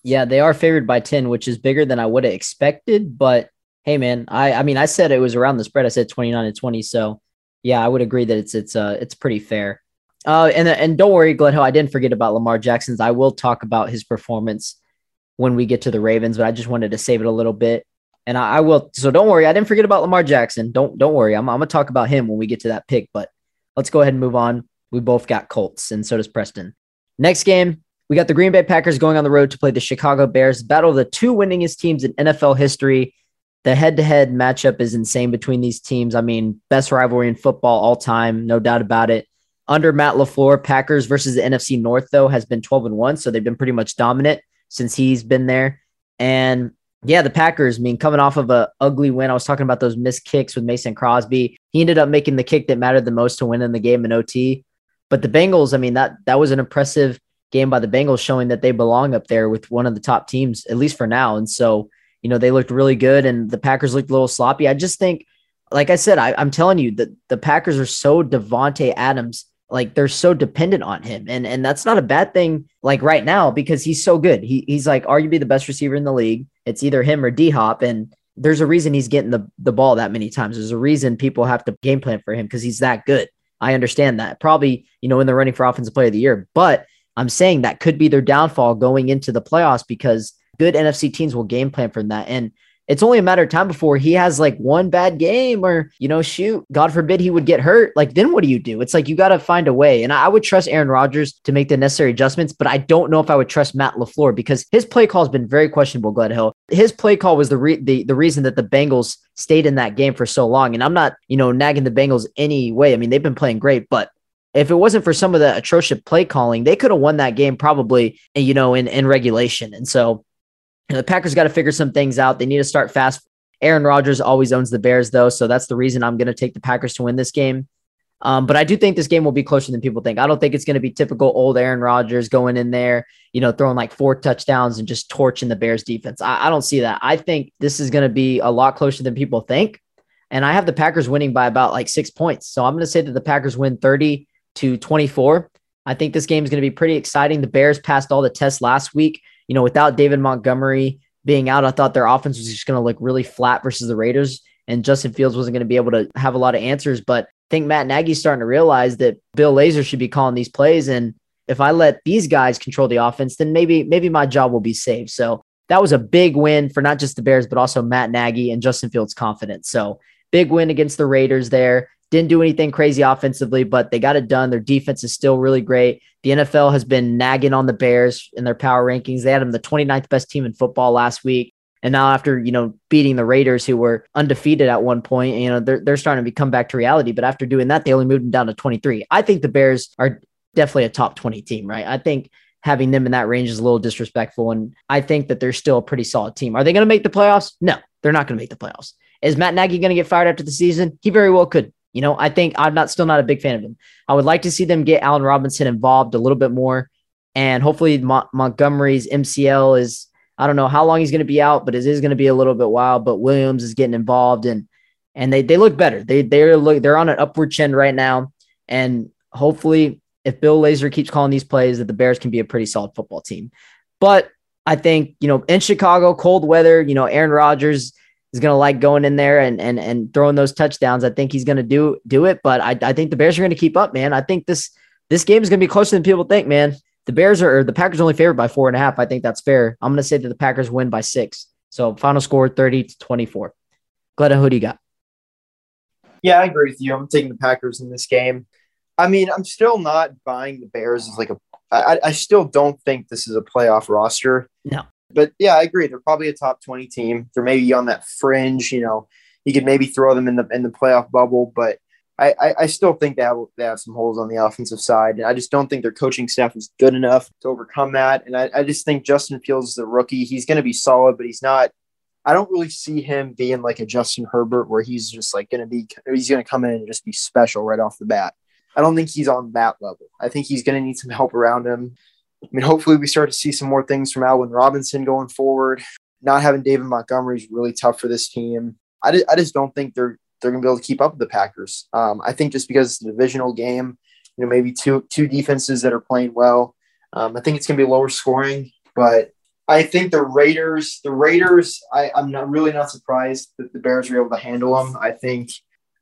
S2: Yeah, they are favored by 10, which is bigger than I would have expected. But hey man, I I mean I said it was around the spread. I said 29 to 20. So yeah, I would agree that it's it's uh it's pretty fair. Uh and and don't worry, Gledhill, I didn't forget about Lamar Jackson's. I will talk about his performance when we get to the Ravens, but I just wanted to save it a little bit. And I, I will so don't worry, I didn't forget about Lamar Jackson. Don't don't worry. I'm I'm gonna talk about him when we get to that pick, but let's go ahead and move on. We both got Colts, and so does Preston. Next game, we got the Green Bay Packers going on the road to play the Chicago Bears, battle of the two winningest teams in NFL history the head to head matchup is insane between these teams. I mean, best rivalry in football all time, no doubt about it. Under Matt LaFleur, Packers versus the NFC North, though, has been 12 and 1. So they've been pretty much dominant since he's been there. And yeah, the Packers, I mean, coming off of a ugly win, I was talking about those missed kicks with Mason Crosby. He ended up making the kick that mattered the most to win in the game in OT. But the Bengals, I mean, that that was an impressive game by the Bengals, showing that they belong up there with one of the top teams, at least for now. And so you know, they looked really good and the Packers looked a little sloppy. I just think, like I said, I, am telling you that the Packers are so Davante Adams, like they're so dependent on him. And and that's not a bad thing, like right now, because he's so good. He, he's like arguably the best receiver in the league. It's either him or D Hop. And there's a reason he's getting the, the ball that many times. There's a reason people have to game plan for him because he's that good. I understand that. Probably, you know, in the running for offensive player of the year. But I'm saying that could be their downfall going into the playoffs because good NFC teams will game plan from that. And it's only a matter of time before he has like one bad game or, you know, shoot, God forbid he would get hurt. Like, then what do you do? It's like you got to find a way. And I would trust Aaron Rodgers to make the necessary adjustments, but I don't know if I would trust Matt LaFleur because his play call has been very questionable, Gledhill. His play call was the, re- the, the reason that the Bengals stayed in that game for so long. And I'm not, you know, nagging the Bengals any way. I mean, they've been playing great, but if it wasn't for some of the atrocious play calling, they could have won that game probably, you know, in, in regulation. And so the Packers got to figure some things out. They need to start fast. Aaron Rodgers always owns the Bears, though, so that's the reason I'm going to take the Packers to win this game. Um, but I do think this game will be closer than people think. I don't think it's going to be typical old Aaron Rodgers going in there, you know, throwing like four touchdowns and just torching the Bears defense. I, I don't see that. I think this is going to be a lot closer than people think. And I have the Packers winning by about like six points. So I'm going to say that the Packers win 30 to 24. I think this game is going to be pretty exciting. The Bears passed all the tests last week you know, without David Montgomery being out, I thought their offense was just going to look really flat versus the Raiders, and Justin Fields wasn't going to be able to have a lot of answers. But I think Matt Nagy's starting to realize that Bill Lazor should be calling these plays, and if I let these guys control the offense, then maybe maybe my job will be saved. So that was a big win for not just the Bears, but also Matt Nagy and Justin Fields' confidence. So big win against the Raiders there. Didn't do anything crazy offensively, but they got it done. Their defense is still really great. The NFL has been nagging on the Bears in their power rankings. They had them the 29th best team in football last week. And now after, you know, beating the Raiders who were undefeated at one point, you know, they're, they're starting to come back to reality. But after doing that, they only moved them down to 23. I think the Bears are definitely a top 20 team, right? I think having them in that range is a little disrespectful. And I think that they're still a pretty solid team. Are they going to make the playoffs? No, they're not going to make the playoffs. Is Matt Nagy going to get fired after the season? He very well could. You know, I think I'm not still not a big fan of him. I would like to see them get Allen Robinson involved a little bit more, and hopefully Mo- Montgomery's MCL is I don't know how long he's going to be out, but it is going to be a little bit while. But Williams is getting involved and and they they look better. They they're look they're on an upward trend right now. And hopefully if Bill Lazor keeps calling these plays, that the Bears can be a pretty solid football team. But I think, you know, in Chicago, cold weather, you know, Aaron Rodgers is going to like going in there and and and throwing those touchdowns. I think he's going to do do it, but I, I think the Bears are going to keep up, man. I think this this game is going to be closer than people think, man. The Bears are the Packers are only favored by four and a half. I think that's fair. I'm going to say that the Packers win by six. So final score 30 to 24. Glenda, who do you got?
S4: Yeah, I agree with you. I'm taking the Packers in this game. I mean, I'm still not buying the Bears as like a. I, I still don't think this is a playoff roster.
S2: No.
S4: But yeah, I agree. They're probably a top 20 team. They're maybe on that fringe. You know, you could maybe throw them in the in the playoff bubble, but I, I, I still think they have, they have some holes on the offensive side. And I just don't think their coaching staff is good enough to overcome that. And I, I just think Justin Fields is a rookie. He's going to be solid, but he's not. I don't really see him being like a Justin Herbert where he's just like going to be, he's going to come in and just be special right off the bat. I don't think he's on that level. I think he's going to need some help around him. I mean, hopefully we start to see some more things from Allen Robinson going forward. Not having David Montgomery is really tough for this team. I, just, I just don't think they're they're going to be able to keep up with the Packers. Um, I think just because it's a divisional game, you know, maybe two two defenses that are playing well. Um, I think it's going to be lower scoring, but I think the Raiders, the Raiders, I, I'm not really not surprised that the Bears were able to handle them. I think,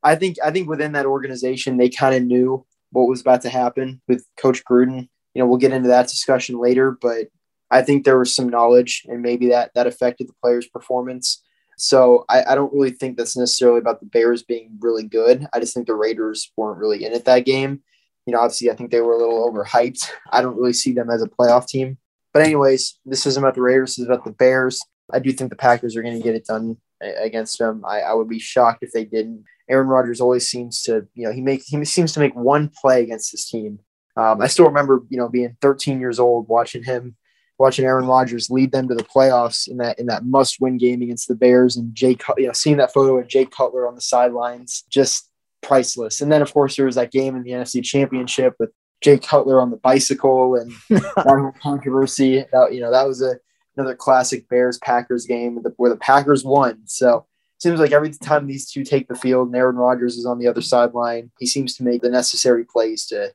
S4: I think, I think within that organization, they kind of knew what was about to happen with Coach Gruden. Know, we'll get into that discussion later, but I think there was some knowledge, and maybe that that affected the players' performance. So I, I, don't really think that's necessarily about the Bears being really good. I just think the Raiders weren't really in it that game. You know, obviously, I think they were a little overhyped. *laughs* I don't really see them as a playoff team. But, anyways, this isn't about the Raiders, this is about the Bears. I do think the Packers are going to get it done against them. I, I would be shocked if they didn't. Aaron Rodgers always seems to, you know, he makes he seems to make one play against his team. Um, I still remember, you know, being 13 years old, watching him watching Aaron Rodgers lead them to the playoffs in that in that must-win game against the Bears, and Jake, you know, seeing that photo of Jay Cutler on the sidelines, just priceless. And then, of course, there was that game in the NFC Championship with Jay Cutler on the bicycle and *laughs* that controversy. That you know, that was a another classic Bears Packers game where the Packers won. So it seems like every time these two take the field and Aaron Rodgers is on the other sideline, he seems to make the necessary plays to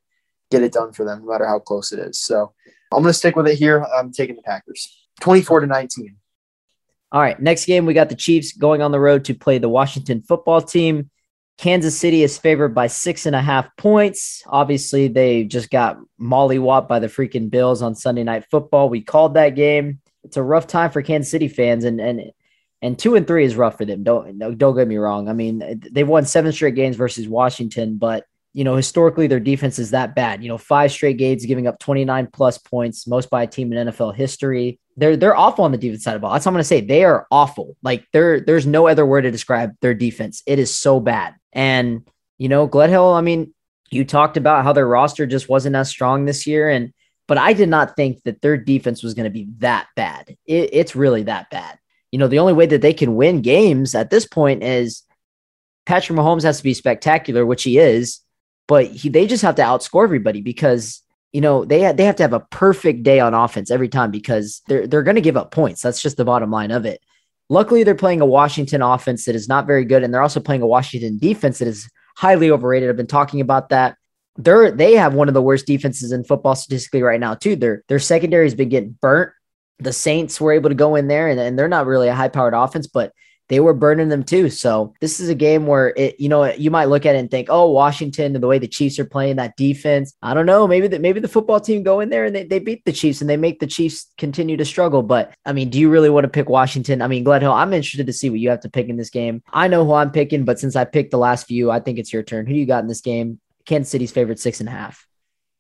S4: get it done for them, no matter how close it is. So I'm going to stick with it here. I'm taking the Packers 24 to 19.
S2: All right. Next game, we got the Chiefs going on the road to play the Washington football team. Kansas City is favored by six and a half points. Obviously, they just got mollywopped by the freaking Bills on Sunday Night Football. We called that game. It's a rough time for Kansas City fans, and and and two and three is rough for them. Don't don't get me wrong. I mean, they've won seven straight games versus Washington, but you know, historically their defense is that bad. You know, five straight games giving up 29 plus points, most by a team in NFL history. They're they're awful on the defense side of ball. That's what I'm gonna say. They are awful. Like there, there's no other word to describe their defense. It is so bad. And you know, Gledhill, I mean, you talked about how their roster just wasn't as strong this year. And but I did not think that their defense was to be that bad. It, it's really that bad. You know, the only way that they can win games at this point is Patrick Mahomes has to be spectacular, which he is but he, they just have to outscore everybody because you know they they have to have a perfect day on offense every time because they're they're going to give up points. That's just the bottom line of it. Luckily, they're playing a Washington offense that is not very good, and they're also playing a Washington defense that is highly overrated. I've been talking about that. They're they have one of the worst defenses in football statistically right now too. Their their secondary has been getting burnt. The Saints were able to go in there, and, and they're not really a high powered offense, but they were burning them too. So this is a game where it, you know, you might look at it and think, oh, Washington, and the way the Chiefs are playing that defense. I don't know. Maybe that maybe the football team go in there and they, they beat the Chiefs and they make the Chiefs continue to struggle. But I mean, do you really want to pick Washington? I mean, Gledhill, I'm interested to see what you have to pick in this game. I know who I'm picking, but since I picked the last few, I think it's your turn. Who do you got in this game? Kansas City's favorite six and a half.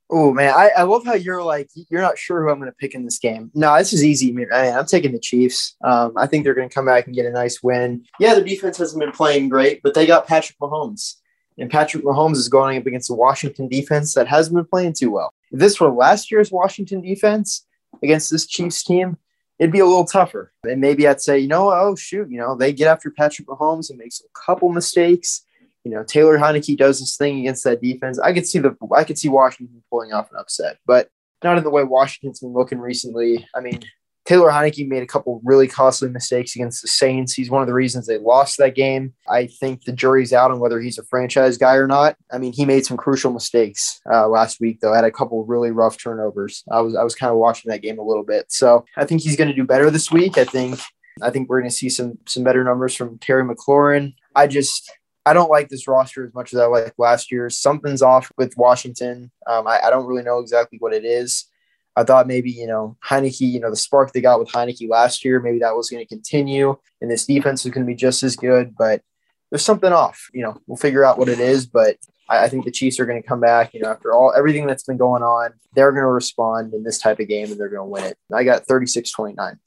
S4: Oh man, I, I love how you're like you're not sure who I'm going to pick in this game. No, this is easy. Man, I'm taking the Chiefs. Um, I think they're going to come back and get a nice win. Yeah, their defense hasn't been playing great, but they got Patrick Mahomes, and Patrick Mahomes is going up against the Washington defense that hasn't been playing too well. If this were last year's Washington defense against this Chiefs team, it'd be a little tougher. And maybe I'd say, you know, oh shoot, you know, they get after Patrick Mahomes and makes a couple mistakes you know, Taylor Heinicke does this thing against that defense. I could see the I could see Washington pulling off an upset, but not in the way Washington's been looking recently. I mean, Taylor Heinicke made a couple really costly mistakes against the Saints. He's one of the reasons they lost that game. I think the jury's out on whether he's a franchise guy or not. I mean, he made some crucial mistakes uh, last week, though. Had a couple really rough turnovers. I was I was kind of watching that game a little bit, so I think he's going to do better this week. I think I think we're going to see some some better numbers from Terry McLaurin. I just I don't like this roster as much as I like last year. Something's off with Washington. Um, I, I don't really know exactly what it is. I thought maybe, you know, Heinicke, you know, the spark they got with Heinicke last year, maybe that was going to continue and this defense was going to be just as good, but there's something off. You know, we'll figure out what it is, but I, I think the Chiefs are going to come back, you know, after all everything that's been going on, they're going to respond in this type of game and they're going to win it. I got 36 29.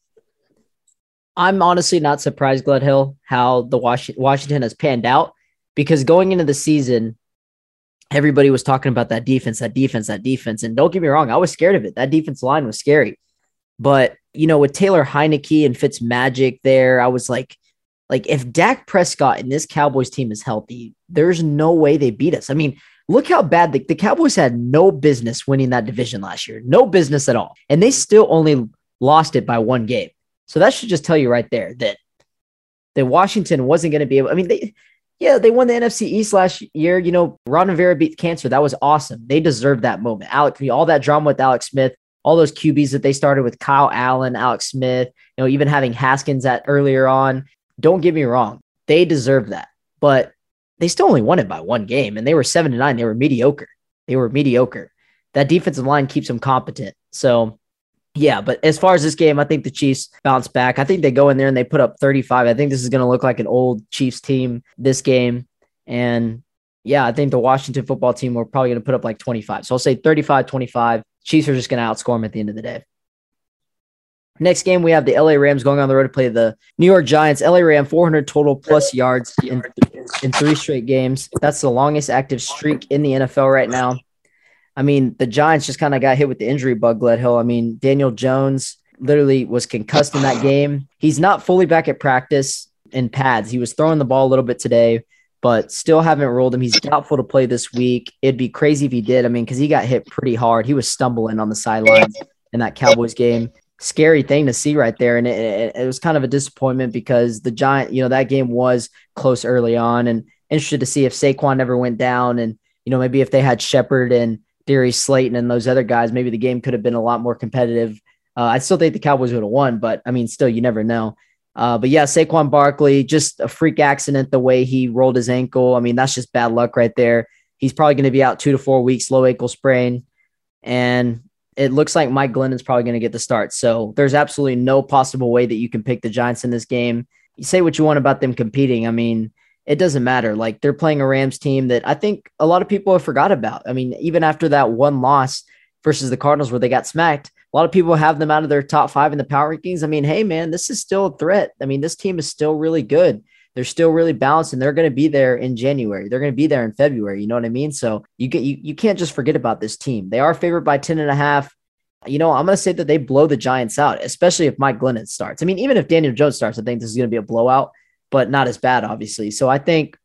S2: I'm honestly not surprised, Gledhill, how the Washington has panned out because going into the season, everybody was talking about that defense, that defense, that defense. And don't get me wrong, I was scared of it. That defense line was scary. But, you know, with Taylor Heinicke and Fitz Magic there, I was like, like if Dak Prescott and this Cowboys team is healthy, there's no way they beat us. I mean, look how bad the, the Cowboys had no business winning that division last year. No business at all. And they still only lost it by one game. So that should just tell you right there that that Washington wasn't going to be able. I mean, they yeah, they won the NFC East last year. You know, Ron Rivera beat cancer. That was awesome. They deserved that moment. Alex, all that drama with Alex Smith, all those QBs that they started with Kyle Allen, Alex Smith, you know, even having Haskins at earlier on. Don't get me wrong. They deserve that. But they still only won it by one game and they were seven to nine. They were mediocre. They were mediocre. That defensive line keeps them competent. So yeah, but as far as this game, I think the Chiefs bounce back. I think they go in there and they put up 35. I think this is going to look like an old Chiefs team this game. And yeah, I think the Washington football team we're probably going to put up like 25. So I'll say 35 25. Chiefs are just going to outscore them at the end of the day. Next game, we have the LA Rams going on the road to play the New York Giants. LA Ram 400 total plus yards in, in three straight games. That's the longest active streak in the NFL right now. I mean, the Giants just kind of got hit with the injury bug, Gledhill. I mean, Daniel Jones literally was concussed in that *sighs* game. He's not fully back at practice in pads. He was throwing the ball a little bit today, but still haven't ruled him. He's doubtful to play this week. It'd be crazy if he did. I mean, because he got hit pretty hard. He was stumbling on the sidelines in that Cowboys game. Scary thing to see right there. And it, it, it was kind of a disappointment because the Giant, you know, that game was close early on and interested to see if Saquon never went down and, you know, maybe if they had Shepard and Darius Slayton and those other guys, maybe the game could have been a lot more competitive. Uh, I still think the Cowboys would have won, but I mean, still, you never know. Uh, but yeah, Saquon Barkley, just a freak accident the way he rolled his ankle. I mean, that's just bad luck right there. He's probably going to be out two to four weeks, low ankle sprain. And it looks like Mike Glennon's probably going to get the start. So there's absolutely no possible way that you can pick the Giants in this game. You say what you want about them competing. I mean, it doesn't matter. Like they're playing a Rams team that I think a lot of people have forgot about. I mean, even after that one loss versus the Cardinals where they got smacked, a lot of people have them out of their top five in the power rankings. I mean, hey man, this is still a threat. I mean, this team is still really good. They're still really balanced and they're going to be there in January. They're going to be there in February. You know what I mean? So you get you, you can't just forget about this team. They are favored by 10 and a half. You know, I'm going to say that they blow the Giants out, especially if Mike Glennon starts. I mean, even if Daniel Jones starts, I think this is going to be a blowout but not as bad, obviously. So I think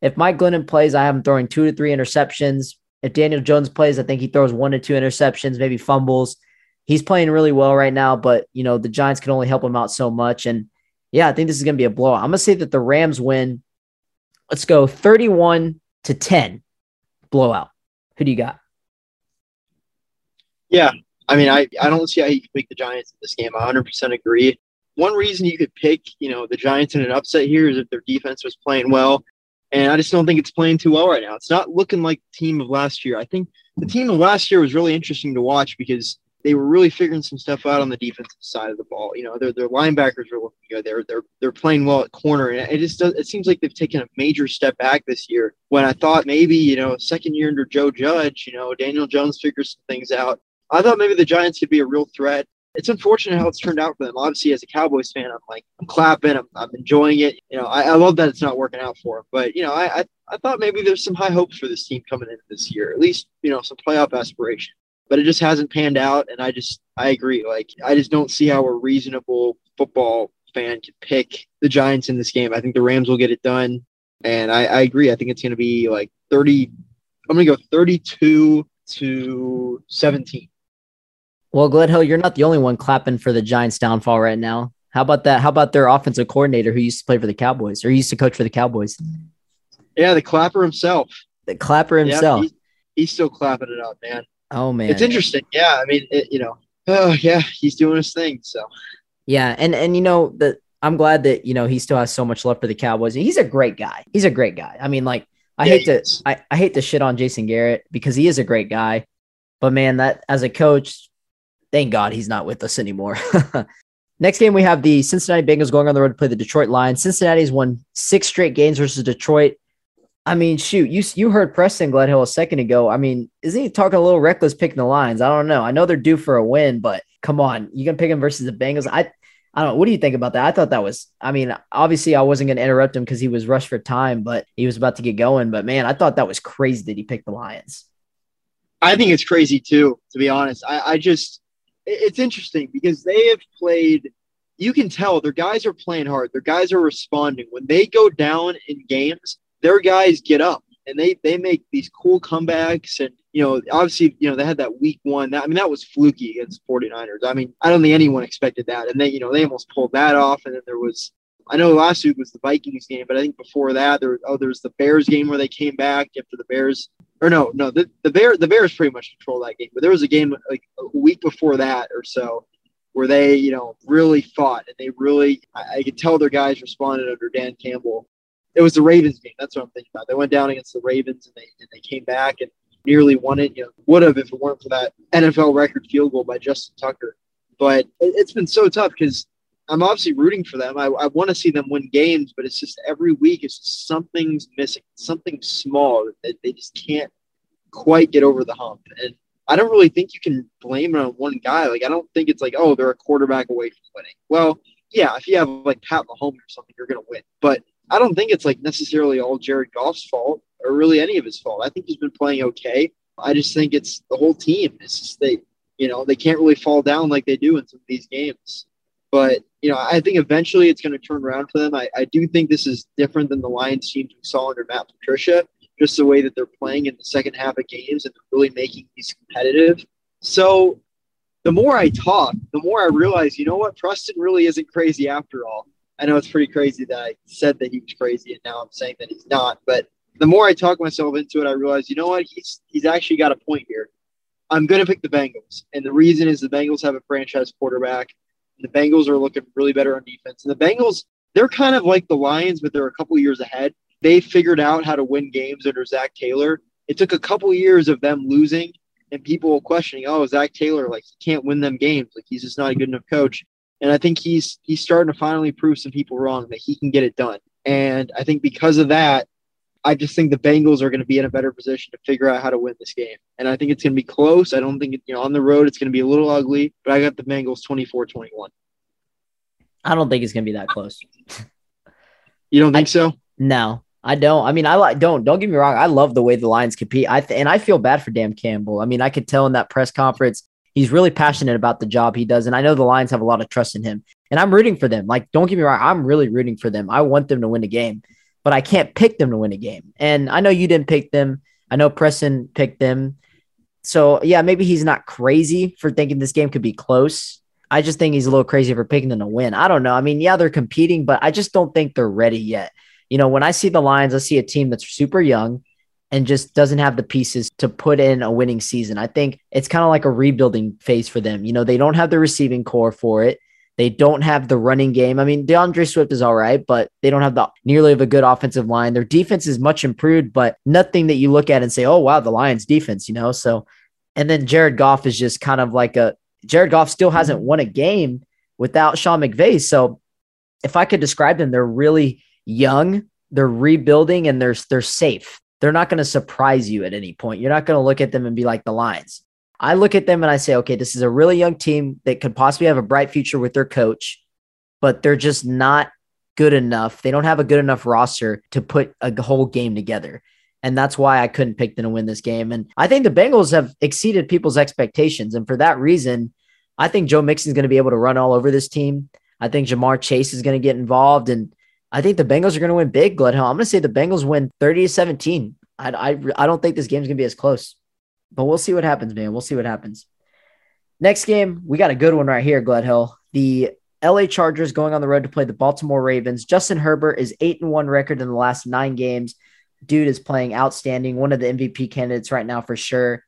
S2: if Mike Glennon plays, I have him throwing two to three interceptions. If Daniel Jones plays, I think he throws one to two interceptions, maybe fumbles. He's playing really well right now, but you know the Giants can only help him out so much. And yeah, I think this is going to be a blowout. I'm going to say that the Rams win. Let's go 31 to 10 blowout. Who do you got?
S6: Yeah, I mean, I, I don't see how you can pick the Giants in this game. I 100% agree one reason you could pick, you know, the Giants in an upset here is if their defense was playing well. And I just don't think it's playing too well right now. It's not looking like the team of last year. I think the team of last year was really interesting to watch because they were really figuring some stuff out on the defensive side of the ball. You know, their their linebackers were looking good. They're they're they're playing well at corner, and it just does, it seems like they've taken a major step back this year. When I thought maybe you know second year under Joe Judge, you know Daniel Jones figures some things out. I thought maybe the Giants could be a real threat it's unfortunate how it's turned out for them. Obviously, as a Cowboys fan, I'm like, I'm clapping, I'm, I'm enjoying it. You know, I, I, love that it's not working out for them. But you know, I, I, I thought maybe there's some high hopes for this team coming into this year, at least you know some playoff aspiration. But it just hasn't panned out, and I just I agree. Like I just don't see how a reasonable football fan could pick the Giants in this game. I think the Rams will get it done, and I, I agree. I think it's going to be like 30. I'm going to go 32 to 17.
S2: Well, Gledhill, you're not the only one clapping for the Giants' downfall right now. How about that? How about their offensive coordinator who used to play for the Cowboys or used to coach for the Cowboys?
S4: Yeah, the clapper himself.
S2: The clapper himself.
S4: Yeah, he's, he's still clapping it up, man.
S2: oh man,
S4: It's interesting. Yeah, I mean, it, you know, oh yeah, he's doing his thing. So
S2: Yeah, and and you know the I'm glad that you know he still has so much love for the Cowboys. He's a great guy. He's a great guy. I mean, like I
S4: Yeah,
S2: hate
S4: he
S2: to. I, I hate to shit on Jason Garrett because he is a great guy, but man, that as a coach, thank God he's not with us anymore. *laughs* Next game we have the Cincinnati Bengals going on the road to play the Detroit Lions. Cincinnati's won six straight games versus Detroit. I mean, shoot, you you heard Preston Gledhill a second ago. I mean, isn't he talking a little reckless picking the Lions? I don't know. I know they're due for a win, but come on, you can pick him versus the Bengals. I I don't know. What do you think about that? I thought that was, I mean, obviously I wasn't going to interrupt him because he was rushed for time, but he was about to get going. But man, I thought that was crazy that he picked the Lions.
S4: I think it's crazy too, to be honest. I, I just, it's interesting because they have played, you can tell their guys are playing hard. Their guys are responding. When they go down in games, their guys get up and they, they make these cool comebacks. And, you know, obviously, you know, they had that week one. That, I mean, that was fluky against 49ers. I mean, I don't think anyone expected that. And they, you know, they almost pulled that off. And then there was, I know last week was the Vikings game, but I think before that, there, oh, there was the Bears game where they came back after the Bears or no, no, the, the bear the Bears pretty much control that game. But there was a game like a week before that or so where they, you know, really fought and they really I, I could tell their guys responded under Dan Campbell. It was the Ravens game. That's what I'm thinking about. They went down against the Ravens and they and they came back and nearly won it. You know, would have if it weren't for that NFL record field goal by Justin Tucker. But it, it's been so tough because I'm obviously rooting for them. I, I want to see them win games, but it's just every week it's just something's missing, something small that they just can't quite get over the hump. And I don't really think you can blame it on one guy. Like I don't think it's like, oh, they're a quarterback away from winning. Well, yeah, if you have like Pat Mahomes or something, you're gonna win. But I don't think it's like necessarily all Jared Goff's fault or really any of his fault. I think he's been playing okay. I just think it's the whole team. It's just they, you know, they can't really fall down like they do in some of these games. But you know, I think eventually it's going to turn around for them. I, I do think this is different than the Lions teams we saw under Matt Patricia, just the way that they're playing in the second half of games and they're really making these competitive. So the more I talk, the more I realize, you know what, Preston really isn't crazy after all. I know it's pretty crazy that I said that he was crazy and now I'm saying that he's not. But the more I talk myself into it, I realize, you know what, he's he's actually got a point here. I'm going to pick the Bengals. And the reason is the Bengals have a franchise quarterback. The Bengals are looking really better on defense. And the Bengals, they're kind of like the Lions, but they're a couple years ahead. They figured out how to win games under Zac Taylor. It took a couple years of them losing and people questioning, oh, Zac Taylor, like he can't win them games. Like he's just not a good enough coach. And I think he's he's starting to finally prove some people wrong that he can get it done. And I think because of that, I just think the Bengals are going to be in a better position to figure out how to win this game. And I think it's going to be close. I don't think, it, you know, on the road, it's going to be a little ugly, but I got the Bengals 24 21.
S2: I don't think it's gonna be that close. *laughs*
S4: You don't think so?
S2: No, I don't. I mean, I like don't don't get me wrong. I love the way the Lions compete. I th- and I feel bad for Dan Campbell. I mean, I could tell in that press conference he's really passionate about the job he does, and I know the Lions have a lot of trust in him. And I'm rooting for them. Like, don't get me wrong, I'm really rooting for them. I want them to win the game, but I can't pick them to win a game. And I know you didn't pick them. I know Preston picked them. So yeah, maybe he's not crazy for thinking this game could be close. I just think he's a little crazy for picking them to win. I don't know. I mean, yeah, they're competing, but I just don't think they're ready yet. You know, when I see the Lions, I see a team that's super young and just doesn't have the pieces to put in a winning season. I think it's kind of like a rebuilding phase for them. You know, they don't have the receiving corps for it. They don't have the running game. I mean, D'Andre Swift is all right, but they don't have the nearly of a good offensive line. Their defense is much improved, but nothing that you look at and say, "Oh, wow, the Lions defense," you know? So and then Jared Goff is just kind of like a Jared Goff still hasn't won a game without Sean McVay. So if I could describe them, they're really young, they're rebuilding, and they're they're safe. They're not going to surprise you at any point. You're not going to look at them and be like the Lions. I look at them and I say, okay, this is a really young team that could possibly have a bright future with their coach, but they're just not good enough. They don't have a good enough roster to put a whole game together. And that's why I couldn't pick them to win this game. And I think the Bengals have exceeded people's expectations. And for that reason, I think Joe Mixon is going to be able to run all over this team. I think Ja'Marr Chase is going to get involved. And I think the Bengals are going to win big, Gledhill. I'm going to say the Bengals win 30 to 17. I, I, I don't think this game's going to be as close, but we'll see what happens, man. We'll see what happens. Next game, we got a good one right here, Gledhill. The LA Chargers going on the road to play the Baltimore Ravens. Justin Herbert is eight and one record in the last nine games. Dude is playing outstanding. One of the MVP candidates right now for sure.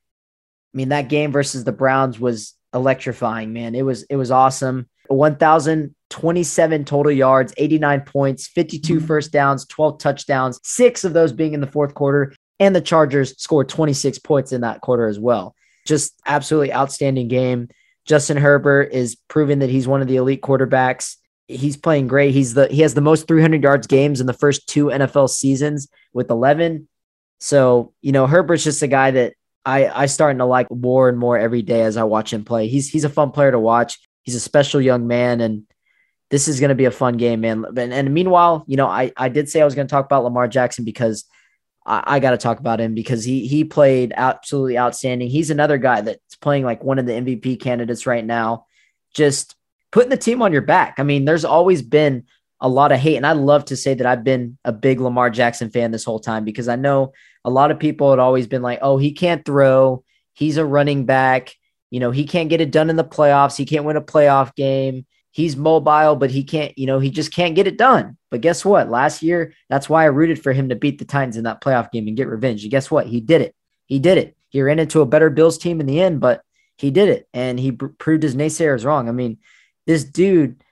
S2: I mean, that game versus the Browns was electrifying, man. It was it was awesome. 1,027 total yards, 89 points, 52 mm-hmm. first downs, 12 touchdowns, six of those being in the fourth quarter. And the Chargers scored 26 points in that quarter as well. Just absolutely outstanding game. Justin Herbert is proving that he's one of the elite quarterbacks. He's playing great. He's the he has the most 300 yards games in the first two NFL seasons with 11. So, you know, Herbert's just a guy that I I starting to like more and more every day as I watch him play. He's he's a fun player to watch. He's a special young man and this is going to be a fun game, man. And, and meanwhile, you know, I I did say I was going to talk about Lamar Jackson because I, I got to talk about him because he he played absolutely outstanding. He's another guy that's playing like one of the MVP candidates right now. Just putting the team on your back. I mean, there's always been a lot of hate, and I love to say that I've been a big Lamar Jackson fan this whole time because I know a lot of people had always been like, "Oh, he can't throw. He's a running back. You know, he can't get it done in the playoffs. He can't win a playoff game." he's mobile, but he can't, you know, he just can't get it done. But guess what? Last year, that's why I rooted for him to beat the Titans in that playoff game and get revenge. And guess what? He did it. He did it. He ran into a better Bills team in the end, but he did it. And he pr- proved his naysayers wrong. I mean, this dude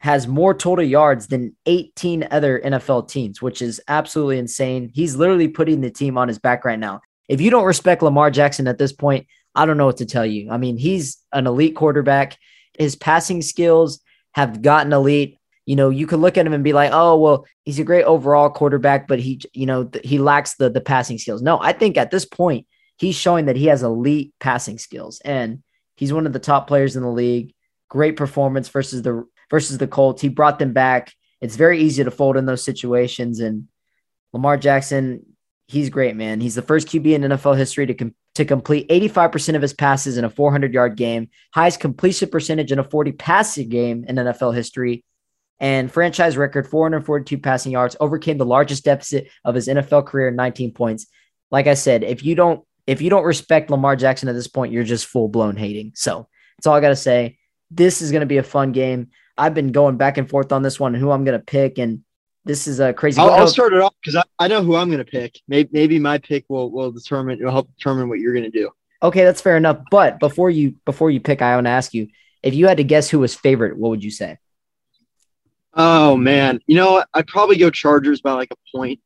S2: has more total yards than 18 other NFL teams, which is absolutely insane. He's literally putting the team on his back right now. If you don't respect Lamar Jackson at this point, I don't know what to tell you. I mean, he's an elite quarterback. His passing skills, have gotten elite. You know, you could look at him and be like, "Oh, well, he's a great overall quarterback, but he, you know, he lacks the the passing skills." No, I think at this point he's showing that he has elite passing skills, and he's one of the top players in the league. Great performance versus the versus the Colts. He brought them back. It's very easy to fold in those situations, and Lamar Jackson, he's great, man. He's the first QB in NFL history to to complete 85% of his passes in a 400 yard game, highest completion percentage in a 40 passing game in NFL history, and franchise record 442 passing yards, overcame the largest deficit of his NFL career, 19 points. Like I said, if you don't if you don't respect Lamar Jackson at this point, you're just full blown hating. So that's all I got to say. This is going to be a fun game. I've been going back and forth on this one, who I'm going to pick, and this is a crazy.
S4: I'll, I'll start it off because I, I know who I'm going to pick. Maybe, maybe my pick will will determine. It'll help determine what you're going to do.
S2: Okay, that's fair enough. But before you before you pick, I want to ask you if you had to guess who was favorite. What would you say?
S4: Oh man, you know I'd probably go Chargers by like a point.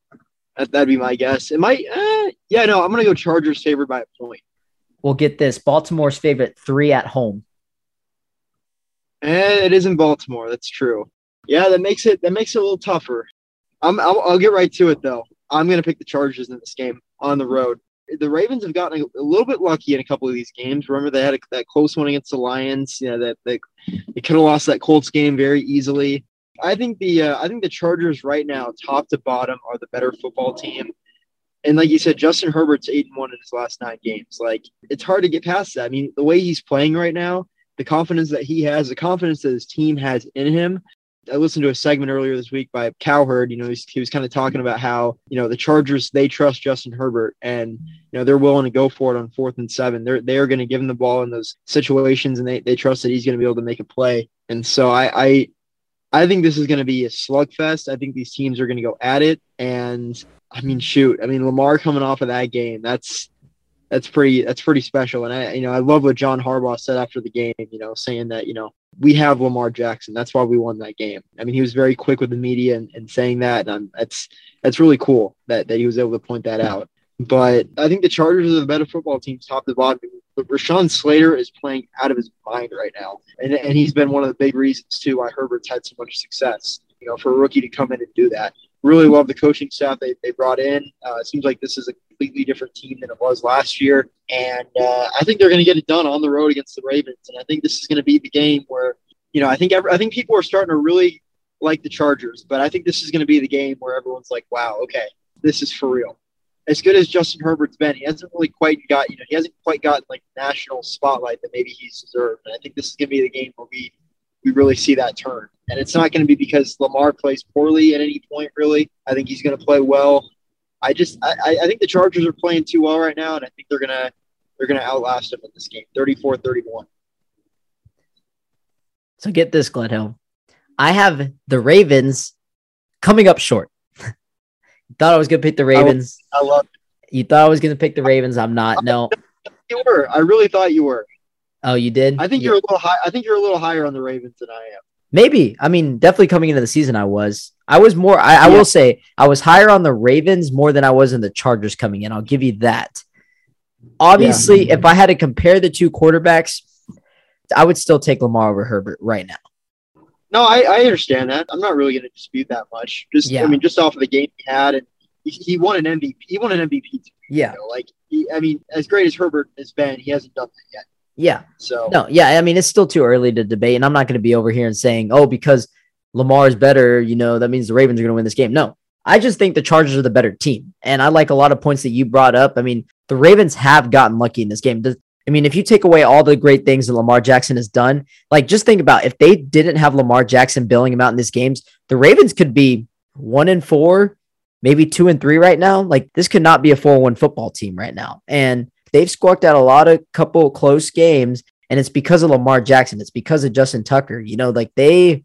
S4: That, that'd be my guess. It might. Uh, yeah, no, I'm going to go Chargers favored by a point.
S2: We'll get this. Baltimore's favorite three at home.
S4: And eh, it is in Baltimore. That's true. Yeah, that makes it that makes it a little tougher. I'm I'll, I'll get right to it though. I'm going to pick the Chargers in this game on the road. The Ravens have gotten a, a little bit lucky in a couple of these games. Remember they had a, that close one against the Lions. You know that they, they could have lost that Colts game very easily. I think the uh, I think the Chargers right now, top to bottom, are the better football team. And like you said, Justin Herbert's eight and one in his last nine games. Like it's hard to get past that. I mean, the way he's playing right now, the confidence that he has, the confidence that his team has in him, I listened to a segment earlier this week by Cowherd. You know, he was kind of talking about how you know the Chargers they trust Justin Herbert and you know they're willing to go for it on fourth and seven. They're they are going to give him the ball in those situations and they they trust that he's going to be able to make a play. And so I I, I think this is going to be a slugfest. I think these teams are going to go at it. And I mean, shoot, I mean Lamar coming off of that game, that's that's pretty that's pretty special. And I you know I love what John Harbaugh said after the game. You know, saying that you know we have Lamar Jackson. That's why we won that game. I mean, he was very quick with the media and, and saying that. And that's that's really cool that that he was able to point that out. But I think the Chargers are the better football team, top to bottom. But Rashawn Slater is playing out of his mind right now, and and he's been one of the big reasons too why Herbert's had so much success. You know, for a rookie to come in and do that. Really love the coaching staff they, they brought in. Uh, it seems like this is a completely different team than it was last year. And uh, I think they're going to get it done on the road against the Ravens. And I think this is going to be the game where, you know, I think every, I think people are starting to really like the Chargers, but I think this is going to be the game where everyone's like, wow, okay, this is for real. As good as Justin Herbert's been, he hasn't really quite got, you know, he hasn't quite gotten like national spotlight that maybe he's deserved. And I think this is going to be the game where we we really see that turn. And it's not going to be because Lamar plays poorly at any point, really. I think he's going to play well. I just I, I think the Chargers are playing too well right now, and I think they're gonna they're gonna outlast them in this game, 34-31.
S2: So get this, Gledhill. I have the Ravens coming up short. Thought I was gonna pick the Ravens.
S6: I love it.
S2: You thought I was gonna pick the Ravens. I'm not. No.
S6: You were. I really thought you were.
S2: Oh, you did.
S6: I think
S2: You-
S6: you're a little high. I think you're a little higher on the Ravens than I am.
S2: Maybe. I mean, definitely coming into the season, I was. I was more. I, I
S6: Yeah.
S2: will say I was higher on the Ravens more than I was in the Chargers coming in. I'll give you that. Obviously, if I had to compare the two quarterbacks, I would still take Lamar over Herbert right now.
S6: No, I, I understand that. I'm not really going to dispute that much. Just,
S2: Yeah.
S6: I mean, just off of the game he had, and he, he won an MVP. He won an MVP.
S2: Yeah.
S6: you know? Like, he, I mean, as great as Herbert has been, he hasn't done that yet.
S2: Yeah.
S6: So,
S2: No, yeah. I mean, it's still too early to debate, and I'm not going to be over here and saying, "Oh, because Lamar is better, you know, that means the Ravens are going to win this game." No, I just think the Chargers are the better team, and I like a lot of points that you brought up. I mean, the Ravens have gotten lucky in this game. I mean, if you take away all the great things that Lamar Jackson has done, like just think about if they didn't have Lamar Jackson billing him out in these games, the Ravens could be one and four, maybe two and three right now. Like this could not be a four-one football team right now, and they've squawked out a lot of couple close games and it's because of Lamar Jackson. It's because of Justin Tucker. You know, like they,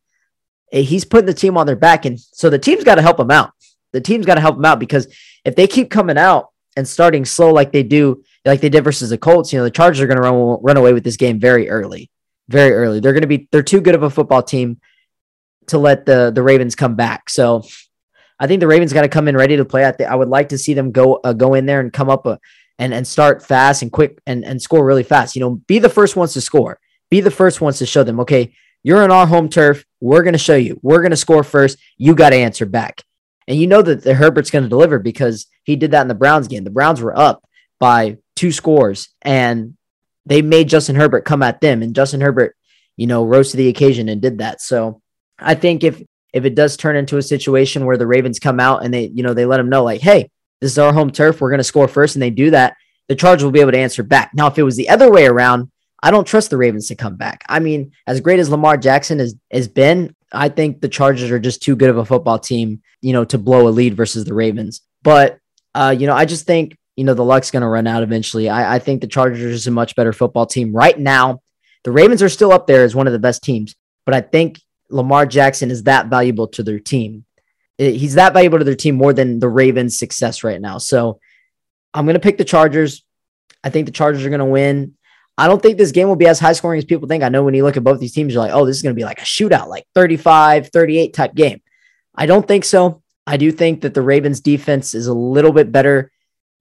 S2: eh, he's putting the team on their back, and so the team's got to help him out. The team's got to help him out because if they keep coming out and starting slow like they do, like they did versus the Colts, you know, the Chargers are going to run run away with this game very early, very early. They're going to be they're too good of a football team to let the the Ravens come back. So. I think the Ravens got to come in ready to play. I, th- I would like to see them go uh, go in there and come up a, and and start fast and quick and and score really fast. You know, be the first ones to score. Be the first ones to show them, okay, you're on our home turf. We're going to show you. We're going to score first. You got to answer back. And you know that the Herbert's going to deliver because he did that in the Browns game. The Browns were up by two scores and they made Justin Herbert come at them and Justin Herbert, you know, rose to the occasion and did that. So, I think if if it does turn into a situation where the Ravens come out and they, you know, they let them know like, "Hey, this is our home turf. We're going to score first, and they do that, the Chargers will be able to answer back. Now, if it was the other way around, I don't trust the Ravens to come back. I mean, as great as Lamar Jackson has, has been, I think the Chargers are just too good of a football team, you know, to blow a lead versus the Ravens. But, uh, you know, I just think, you know, the luck's going to run out eventually. I, I think the Chargers is a much better football team right now. The Ravens are still up there as one of the best teams, but I think Lamar Jackson is that valuable to their team. He's that valuable to their team more than the Ravens' success right now. So I'm going to pick the Chargers. I think the Chargers are going to win. I don't think this game will be as high scoring as people think. I know when you look at both these teams, you're like, oh, this is going to be like a shootout, like 35, 38 type game. I don't think so. I do think that the Ravens defense is a little bit better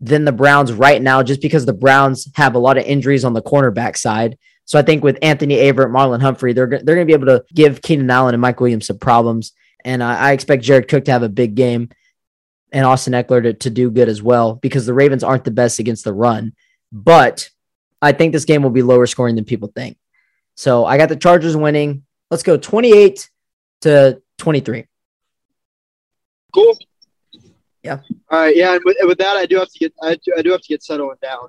S2: than the Browns right now, just because the Browns have a lot of injuries on the cornerback side. So I think with Anthony Averett, Marlon Humphrey, they're, they're going to be able to give Keenan Allen and Mike Williams some problems. And I, I expect Jared Cook to have a big game and Austin Ekeler to, to do good as well because the Ravens aren't the best against the run. But I think this game will be lower scoring than people think. So I got the Chargers winning. Let's go 28 to 23.
S6: cool.
S2: Yeah.
S6: All right. Yeah. And with, with that, I do have to get, I do, I do have to get settled down.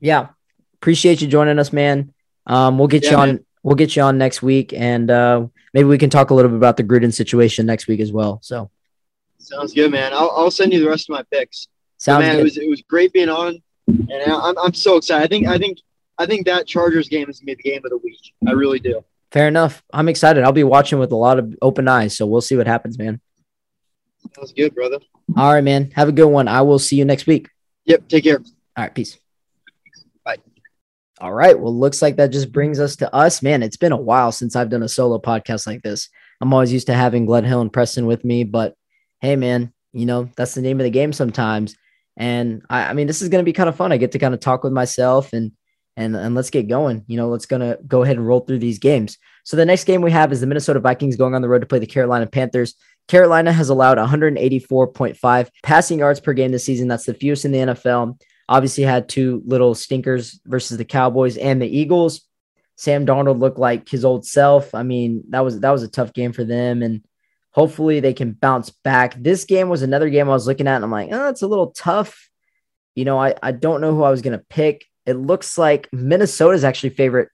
S2: Yeah. Appreciate you joining us, man. Um, we'll get
S6: Yeah,
S2: you on
S6: man.
S2: we'll get you on next week and uh maybe we can talk a little bit about the Gruden situation next week as well. So
S6: Sounds good, man. I'll, I'll send you the rest of my picks.
S2: sounds
S6: man,
S2: good.
S6: it was it was great being on, and I'm I'm so excited. I think I think I think that Chargers game is gonna be the game of the week. I really do.
S2: Fair enough. I'm excited. I'll be watching with a lot of open eyes. So we'll see what happens, man.
S6: Sounds good, brother.
S2: All right, man. Have a good one. I will see you next week.
S6: Yep. Take care.
S2: All right, peace.
S6: Bye.
S2: All right. Well, looks like that just brings us to us. Man, it's been a while since I've done a solo podcast like this. I'm always used to having Gledhill and Preston with me, but hey, man, you know, that's the name of the game sometimes. And I, I mean, this is going to be kind of fun. I get to kind of talk with myself and, and, and let's get going. You know, let's gonna go ahead and roll through these games. So the next game we have is the Minnesota Vikings going on the road to play the Carolina Panthers. Carolina has allowed 184.5 passing yards per game this season. That's the fewest in the NFL. Obviously, had two little stinkers versus the Cowboys and the Eagles. Sam Darnold looked like his old self. I mean, that was that was a tough game for them, and hopefully they can bounce back. This game was another game I was looking at, and I'm like, oh, it's a little tough. You know, I, I don't know who I was gonna pick. It looks like Minnesota's actually favorite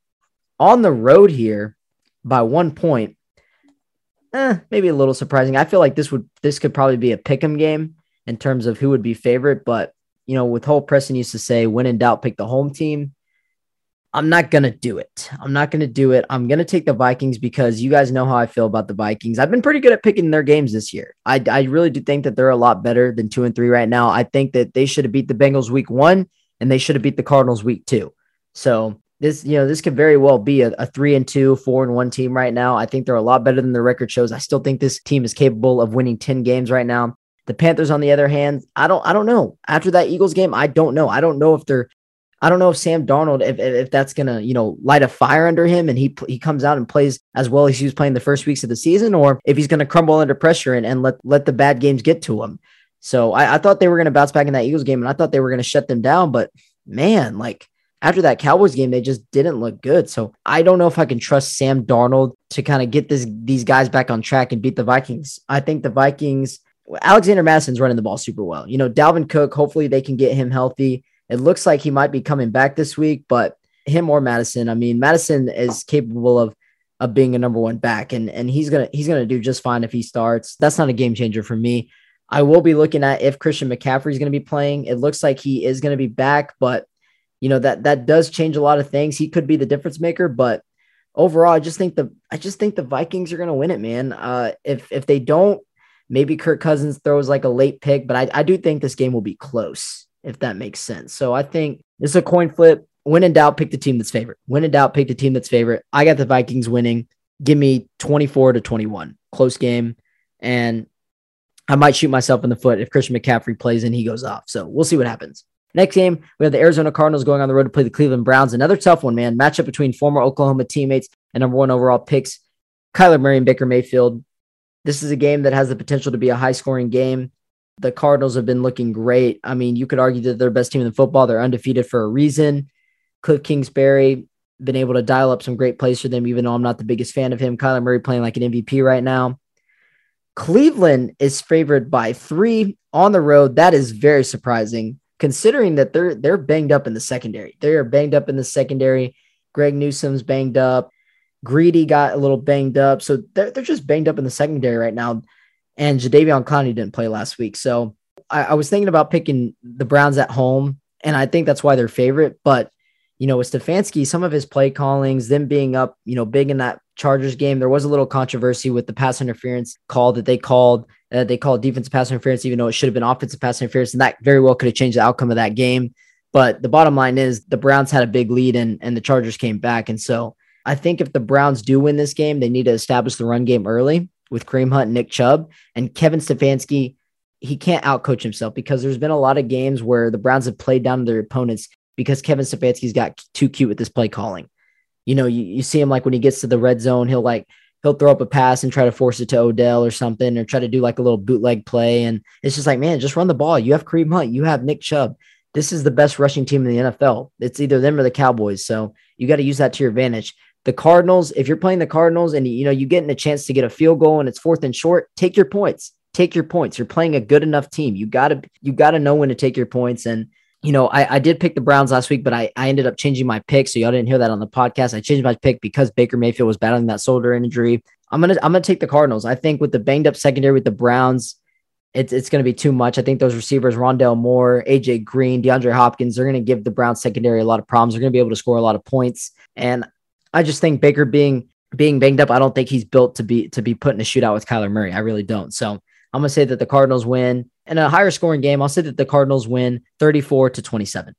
S2: on the road here by one point. Eh, maybe a little surprising. I feel like this would this could probably be a pick'em game in terms of who would be favorite, but you know, with whole Preston used to say, when in doubt, pick the home team. I'm not going to do it. I'm not going to do it. I'm going to take the Vikings because you guys know how I feel about the Vikings. I've been pretty good at picking their games this year. I, I really do think that they're a lot better than two and three right now. I think that they should have beat the Bengals week one and they should have beat the Cardinals week two. So this, you know, this could very well be a, a three and two, four and one team right now. I think they're a lot better than the record shows. I still think this team is capable of winning 10 games right now. The Panthers, on the other hand, I don't, I don't know. After that Eagles game, I don't know. I don't know if they're I don't know if Sam Darnold, if, if that's gonna, you know, light a fire under him and he he comes out and plays as well as he was playing the first weeks of the season, or if he's gonna crumble under pressure and, and let let the bad games get to him. So I, I thought they were gonna bounce back in that Eagles game, and I thought they were gonna shut them down. But man, like after that Cowboys game, they just didn't look good. So I don't know if I can trust Sam Darnold to kind of get this these guys back on track and beat the Vikings. I think the Vikings. Alexander Mattison's running the ball super well. You know, Dalvin Cook, hopefully they can get him healthy. It looks like he might be coming back this week, but him or Mattison, I mean, Mattison is capable of of being a number one back, and and he's gonna he's gonna do just fine if he starts. That's not a game changer for me. I will be looking at if Christian McCaffrey is going to be playing. It looks like he is going to be back, but you know that that does change a lot of things. He could be the difference maker, but overall, I just think the I just think the Vikings are going to win it, man. Uh, if if they don't, maybe Kirk Cousins throws like a late pick, but I, I do think this game will be close if that makes sense. So I think it's a coin flip. When in doubt, pick the team that's favorite. When in doubt, pick the team that's favorite. I got the Vikings winning. Give me 24 to 21. Close game. And I might shoot myself in the foot if Christian McCaffrey plays and he goes off. So we'll see what happens. Next game, we have the Arizona Cardinals going on the road to play the Cleveland Browns. Another tough one, man. Matchup between former Oklahoma teammates and number one overall picks, Kyler Murray and Baker Mayfield. This is a game that has the potential to be a high scoring game the Cardinals have been looking great. I mean, you could argue that they're the best team in the football. They're undefeated for a reason. Cliff Kingsbury been able to dial up some great plays for them, even though I'm not the biggest fan of him. Kyler Murray playing like an MVP right now. Cleveland is favored by three on the road. That is very surprising, considering that they're they're banged up in the secondary. They are banged up in the secondary. Greg Newsome's banged up. Greedy got a little banged up. So they're, they're just banged up in the secondary right now and Jadeveon Clowney didn't play last week. So I, I, was thinking about picking the Browns at home, and I think that's why they're favorite. But you know, with Stefanski, some of his play callings, them being up, you know, big in that Chargers game, there was a little controversy with the pass interference call that they called. Uh, they called defensive pass interference, even though it should have been offensive pass interference, and that very well could have changed the outcome of that game. But the bottom line is the Browns had a big lead and, and the Chargers came back. And so I think if the Browns do win this game, they need to establish the run game early with Kareem Hunt Nick Chubb. And Kevin Stefanski, he can't outcoach himself because there's been a lot of games where the Browns have played down to their opponents because Kevin Stefanski's got too cute with this play calling. You know, you, you see him like when he gets to the red zone, he'll like he'll throw up a pass and try to force it to Odell or something, or try to do like a little bootleg play. And it's just like, man, just run the ball. You have Kareem Hunt, you have Nick Chubb. This is the best rushing team in the NFL. It's either them or the Cowboys. So you got to use that to your advantage the Cardinals, if you're playing the Cardinals and you know you're getting a chance to get a field goal and it's fourth and short, take your points. Take your points. You're playing a good enough team. You gotta you gotta know when to take your points. And you know, I, I did pick the Browns last week, but I, I ended up changing my pick. So y'all didn't hear that on the podcast. I changed my pick because Baker Mayfield was battling that shoulder injury. I'm gonna I'm gonna take the Cardinals. I think with the banged up secondary with the Browns, it's it's to be too much. I think those receivers, Rondale Moore, AJ Green, DeAndre Hopkins, they're to give the Browns secondary a lot of problems. They're to be able to score a lot of points. And I just think Baker being being banged up, I don't think he's built to be to be put in a shootout with Kyler Murray. I really don't. So I'm gonna say that the Cardinals win in a higher scoring game. I'll say that the Cardinals win 34 to 27.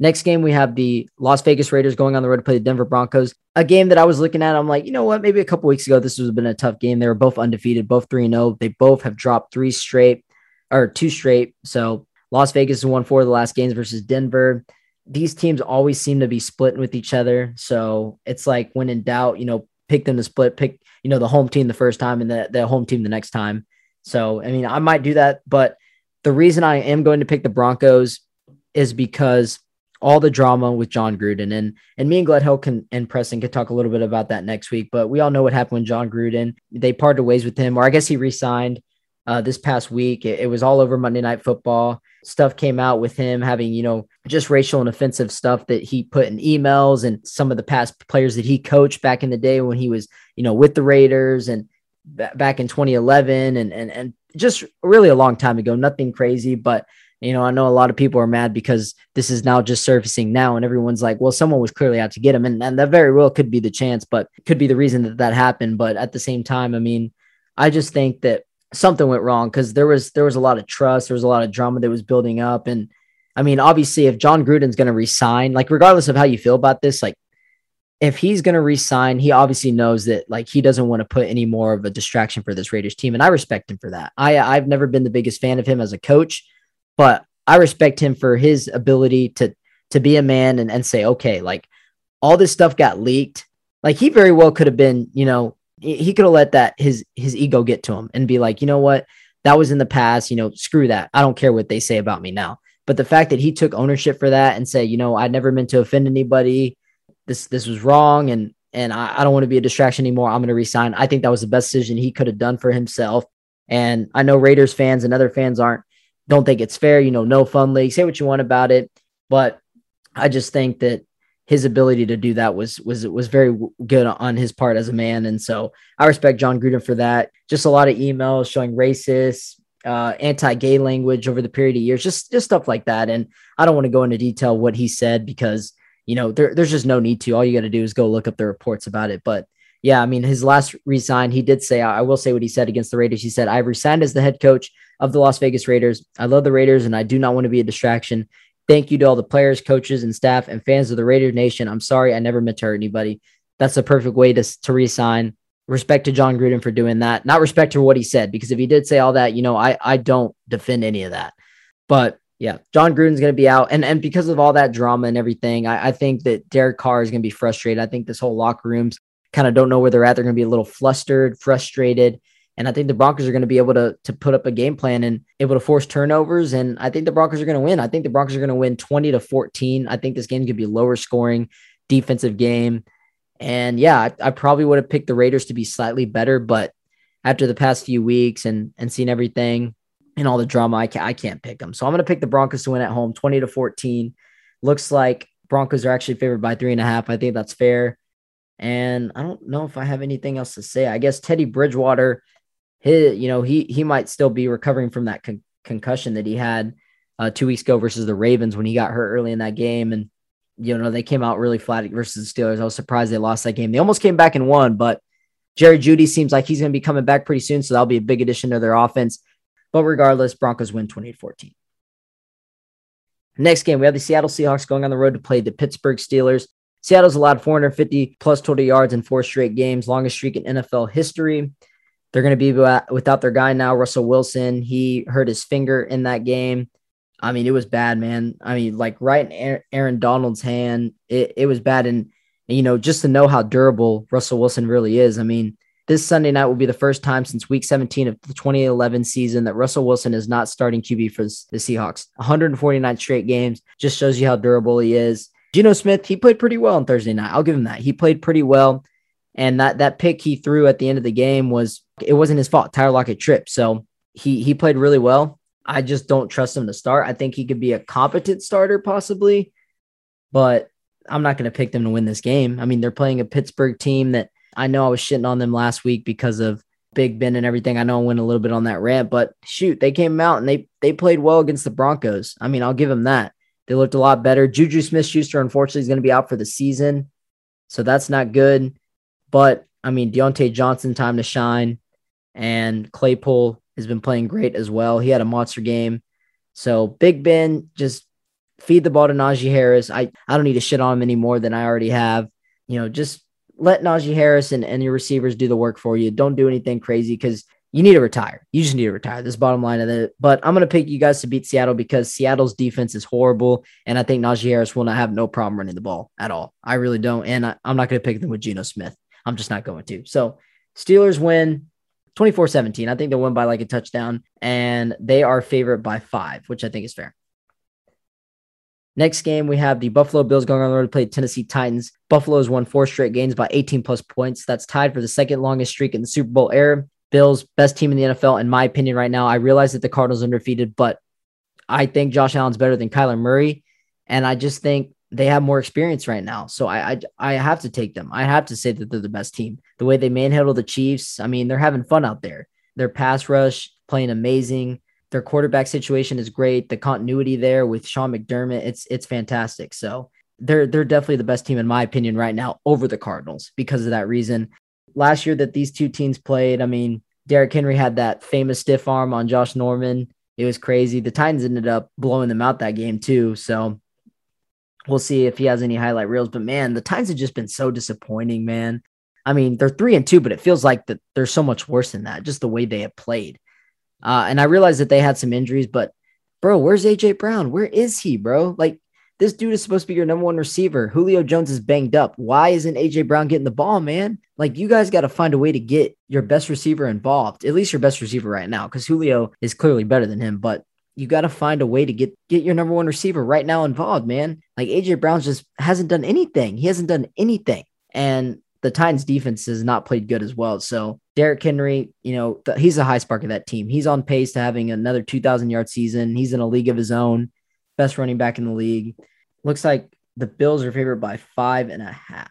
S2: Next game, we have the Las Vegas Raiders going on the road to play the Denver Broncos. A game that I was looking at, I'm like, you know what? Maybe a couple weeks ago, this would have been a tough game. They were both undefeated, both 3 0. They both have dropped three straight or two straight. So Las Vegas has won four of the last games versus Denver these teams always seem to be splitting with each other. So it's like when in doubt, you know, pick them to split, pick, you know, the home team the first time and the, the home team the next time. So, I mean, I might do that, but the reason I am going to pick the Broncos is because all the drama with Jon Gruden and and me and Gledhill can and Preston could talk a little bit about that next week. But we all know what happened with Jon Gruden. They parted ways with him, or I guess he resigned uh, this past week. It, it was all over Monday Night Football stuff came out with him having, you know, just racial and offensive stuff that he put in emails and some of the past players that he coached back in the day when he was, you know, with the Raiders and back in 2011 and, and, and just really a long time ago, nothing crazy, but You know, I know a lot of people are mad because this is now just surfacing now, and everyone's like, well, someone was clearly out to get him. And, and that very well could be the chance, but could be the reason that that happened. But at the same time, I mean, I just think that something went wrong because there was there was a lot of trust, there was a lot of drama that was building up, and I mean, obviously, if Jon Gruden's going to resign, like regardless of how you feel about this, like if he's going to resign, he obviously knows that like he doesn't want to put any more of a distraction for this Raiders team, and I respect him for that. I I've never been the biggest fan of him as a coach, but I respect him for his ability to to be a man and, and say, okay, like all this stuff got leaked. Like he very well could have been, you know, he could have let that his his ego get to him and be like, you know what, that was in the past. You know, screw that. I don't care what they say about me now. But the fact that he took ownership for that and said, you know, I never meant to offend anybody. This this was wrong, and and I, I don't want to be a distraction anymore. I'm going to resign. I think that was the best decision he could have done for himself. And I know Raiders fans and other fans aren't don't think it's fair. You know, no fun league. Say what you want about it, but I just think that his ability to do that was was was very good on his part as a man, and so I respect Jon Gruden for that. Just a lot of emails showing racist, uh, anti-gay language over the period of years, just just stuff like that. And I don't want to go into detail what he said because you know there, there's just no need to. All you got to do is go look up the reports about it. But yeah, I mean, his last resign, he did say, I will say what he said against the Raiders. He said, I've resigned as the head coach of the Las Vegas Raiders. I love the Raiders and I do not want to be a distraction. Thank you to all the players, coaches, and staff and fans of the Raider Nation. I'm sorry I never meant to hurt anybody. That's a perfect way to, to resign. Respect to Jon Gruden for doing that. Not respect to what he said, because if he did say all that, you know, I, I don't defend any of that. But yeah, Jon Gruden's going to be out. And, and because of all that drama and everything, I, I think that Derek Carr is going to be frustrated. I think this whole locker room's kind of don't know where they're at. They're going to be a little flustered, frustrated. And I think the Broncos are going to be able to to put up a game plan and able to force turnovers. And I think the Broncos are going to win. I think the Broncos are going to win 20 to 14. I think this game could be lower scoring, defensive game. And yeah, I, I probably would have picked the Raiders to be slightly better, but after the past few weeks and and seeing everything and all the drama, I can't I can't pick them. So I'm going to pick the Broncos to win at home, 20 to 14. Looks like Broncos are actually favored by three and a half. I think that's fair. And I don't know if I have anything else to say. I guess Teddy Bridgewater he, you know, he he might still be recovering from that con- concussion that he had uh, two weeks ago versus the Ravens when he got hurt early in that game, and you know they came out really flat versus the Steelers. I was surprised they lost that game. They almost came back and won, but Jerry Jeudy seems like he's going to be coming back pretty soon, so that'll be a big addition to their offense. But regardless, Broncos win 28-14. Next game, we have the Seattle Seahawks going on the road to play the Pittsburgh Steelers. Seattle's allowed 450 plus total yards in four straight games, longest streak in NFL history. They're going to be without their guy now, Russell Wilson. He hurt his finger in that game. I mean, it was bad, man. I mean, like right in Aaron Donald's hand, it, it was bad. And, you know, just to know how durable Russell Wilson really is. I mean, this Sunday night will be the first time since week 17 of the 2011 season that Russell Wilson is not starting QB for the Seahawks. 149 straight games just shows you how durable he is. Geno Smith, he played pretty well on Thursday night. I'll give him that. He played pretty well. And that that pick he threw at the end of the game was it wasn't his fault. Tyler Lockett tripped. So he he played really well. I just don't trust him to start. I think he could be a competent starter possibly, but I'm not going to pick them to win this game. I mean, they're playing a Pittsburgh team that I know I was shitting on them last week because of Big Ben and everything. I know I went a little bit on that rant, but shoot, they came out and they they played well against the Broncos. I mean, I'll give them that. They looked a lot better. Juju Smith Schuster, unfortunately, is going to be out for the season. So that's not good. But I mean, Diontae Johnson, time to shine. And Claypool has been playing great as well. He had a monster game. So Big Ben, just feed the ball to Najee Harris. I, I don't need to shit on him any more than I already have. You know, just let Najee Harris and, and your receivers do the work for you. Don't do anything crazy because you need to retire. You just need to retire. This bottom line of it. But I'm going to pick you guys to beat Seattle because Seattle's defense is horrible. And I think Najee Harris will not have no problem running the ball at all. I really don't. And I, I'm not going to pick them with Geno Smith. I'm just not going to. So Steelers win 24 17. I think they'll win by like a touchdown, and they are favorite by five, which I think is fair. Next game, we have the Buffalo Bills going on the road to play Tennessee Titans. Buffalo has won four straight games by 18 plus points. That's tied for the second longest streak in the Super Bowl era. Bills, best team in the NFL, in my opinion, right now. I realize that the Cardinals are undefeated, but I think Josh Allen's better than Kyler Murray. And I just think they have more experience right now. So I, I, I have to take them. I have to say that they're the best team. The way they manhandle the Chiefs, I mean, they're having fun out there. Their pass rush playing amazing. Their quarterback situation is great. The continuity there with Sean McDermott, it's it's fantastic. So they're they're definitely the best team in my opinion right now over the Cardinals because of that reason. Last year that these two teams played, I mean, Derrick Henry had that famous stiff arm on Josh Norman. It was crazy. The Titans ended up blowing them out that game too. So we'll see if he has any highlight reels. But man, the Titans have just been so disappointing, man. I mean, they're three and two, but it feels like that they're so much worse than that, just the way they have played. Uh, and I realized that they had some injuries, but bro, where's AJ Brown? Where is he, bro? Like this dude is supposed to be your number one receiver. Julio Jones is banged up. Why isn't AJ Brown getting the ball, man? Like you guys got to find a way to get your best receiver involved, at least your best receiver right now, because Julio is clearly better than him. But you got to find a way to get get your number one receiver right now involved, man. Like AJ Brown just hasn't done anything. He hasn't done anything, and the Titans defense has not played good as well. So Derrick Henry, you know, th- he's a high spark of that team. He's on pace to having another 2,000 yard season. He's in a league of his own, best running back in the league. Looks like the Bills are favored by five and a half.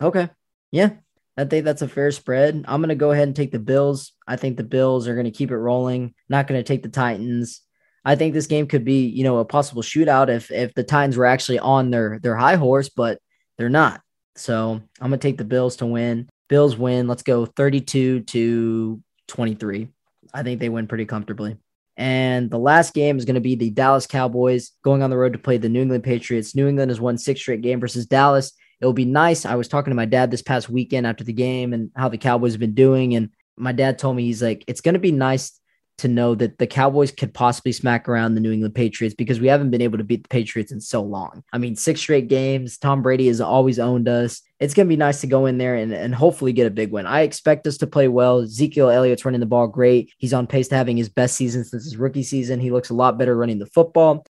S2: Okay. Yeah. I think that's a fair spread. I'm going to go ahead and take the Bills. I think the Bills are going to keep it rolling. Not going to take the Titans. I think this game could be, you know, a possible shootout if if the Titans were actually on their their high horse, but they're not. So I'm gonna take the Bills to win. Bills win. Let's go 32 to 23. I think they win pretty comfortably. And the last game is going to be the Dallas Cowboys going on the road to play the New England Patriots. New England has won six straight game versus Dallas. It will be nice. I was talking to my dad this past weekend after the game and how the Cowboys have been doing. And my dad told me he's like, it's going to be nice to know that the Cowboys could possibly smack around the New England Patriots because we haven't been able to beat the Patriots in so long. I mean, six straight games. Tom Brady has always owned us. It's going to be nice to go in there and, and hopefully get a big win. I expect us to play well. Ezekiel Elliott's running the ball great. He's on pace to having his best season since his rookie season. He looks a lot better running the football.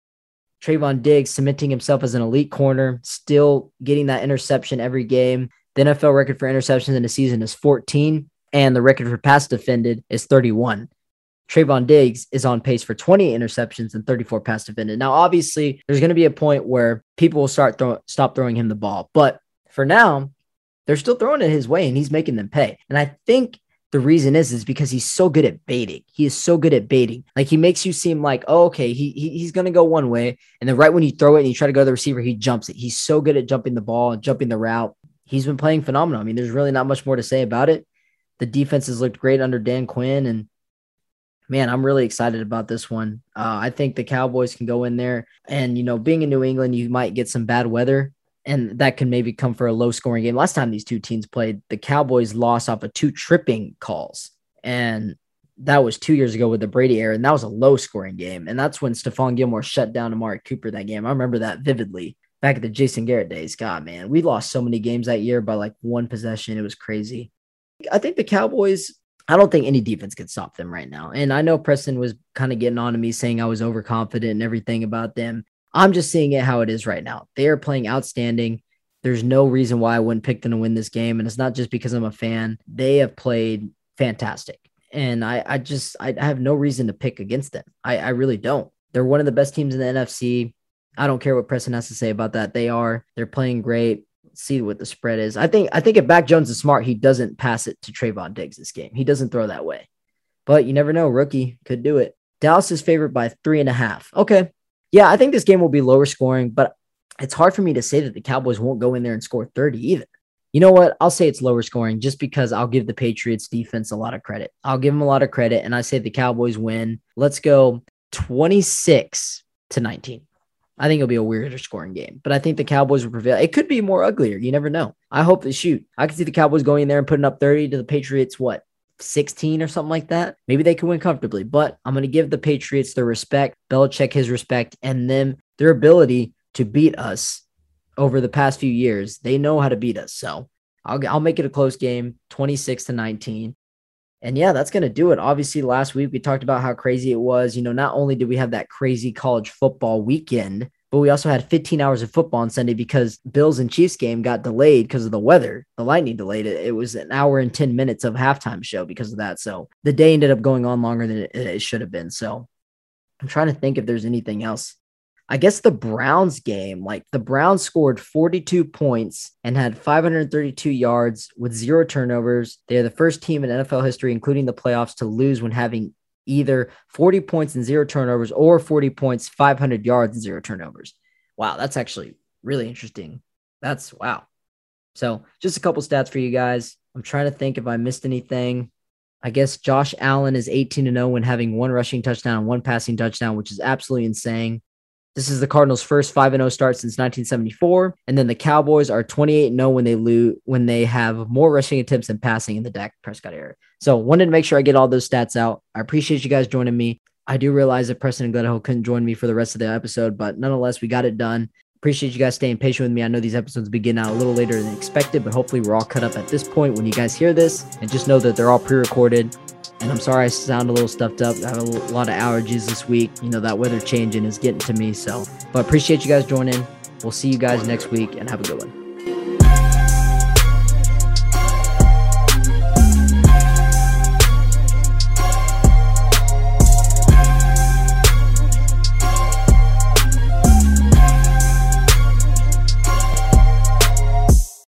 S2: Trevon Diggs cementing himself as an elite corner, still getting that interception every game. The NFL record for interceptions in a season is 14, and the record for pass defended is 31. Trevon Diggs is on pace for 20 interceptions and 34 pass defended. Now, obviously, there's going to be a point where people will start throw, stop throwing him the ball, but for now, they're still throwing it his way, and he's making them pay. And I think the reason is is because he's so good at baiting. He is so good at baiting. Like he makes you seem like, oh, okay, he, he he's gonna go one way, and then right when you throw it and you try to go to the receiver, he jumps it. He's so good at jumping the ball and jumping the route. He's been playing phenomenal. I mean, there's really not much more to say about it. The defense has looked great under Dan Quinn, and man, I'm really excited about this one. Uh, I think the Cowboys can go in there, and you know, being in New England, you might get some bad weather, and that can maybe come for a low scoring game. Last time these two teams played, the Cowboys lost off of two tripping calls, and that was two years ago with the Brady era, and that was a low scoring game, and that's when Stephon Gilmore shut down Amari Cooper that game. I remember that vividly. Back at the Jason Garrett days, God, man, we lost so many games that year by like one possession. It was crazy. I think the Cowboys I don't think any defense can stop them right now. And I know Preston was kind of getting on to me saying I was overconfident and everything about them. I'm just seeing it how it is right now. They are playing outstanding. There's no reason why I wouldn't pick them to win this game. And it's not just because I'm a fan. They have played fantastic. And I, I just I, have no reason to pick against them. I, I really don't. They're one of the best teams in the NFC. I don't care what Preston has to say about that. They are. They're playing great see what the spread is. I think I think if Mac Jones is smart, he doesn't pass it to Trevon Diggs this game. He doesn't throw that way. But you never know. Rookie could do it. Dallas is favored by three and a half. Okay. Yeah, I think this game will be lower scoring, but it's hard for me to say that the Cowboys won't go in there and score 30 either. You know what? I'll say it's lower scoring just because I'll give the Patriots defense a lot of credit. I'll give them a lot of credit, and I say the Cowboys win. Let's go 26 to 19. I think it'll be a weirder scoring game, but I think the Cowboys will prevail. It could be more uglier. You never know. I hope they shoot. I can see the Cowboys going in there and putting up 30 to the Patriots, what, 16 or something like that. Maybe they can win comfortably, but I'm going to give the Patriots their respect, Belichick his respect, and them their ability to beat us over the past few years. They know how to beat us. So I'll, I'll make it a close game, 26 to 19. And yeah, that's going to do it. Obviously, last week we talked about how crazy it was. You know, not only did we have that crazy college football weekend, but we also had 15 hours of football on Sunday because Bills and Chiefs game got delayed because of the weather. The lightning delayed it. It was an hour and 10 minutes of halftime show because of that. So the day ended up going on longer than it, it should have been. So I'm trying to think if there's anything else I guess the Browns game, like the Browns scored 42 points and had 532 yards with zero turnovers. They are the first team in NFL history, including the playoffs, to lose when having either 40 points and zero turnovers or 40 points, 500 yards and zero turnovers. Wow, that's actually really interesting. That's wow. So, just a couple stats for you guys. I'm trying to think if I missed anything. I guess Josh Allen is 18 to 0 when having one rushing touchdown and one passing touchdown, which is absolutely insane. This is the Cardinals' first 5 0 start since 1974. And then the Cowboys are 28 0 when they lose when they have more rushing attempts than passing in the Dak Prescott era. So wanted to make sure I get all those stats out. I appreciate you guys joining me. I do realize that Preston and Gledhill couldn't join me for the rest of the episode, but nonetheless, we got it done. Appreciate you guys staying patient with me. I know these episodes begin out a little later than expected, but hopefully we're all cut up at this point when you guys hear this. And just know that they're all pre-recorded. And I'm sorry I sound a little stuffed up. I have a lot of allergies this week. You know, that weather changing is getting to me. So, but appreciate you guys joining. We'll see you guys next week and have a good one.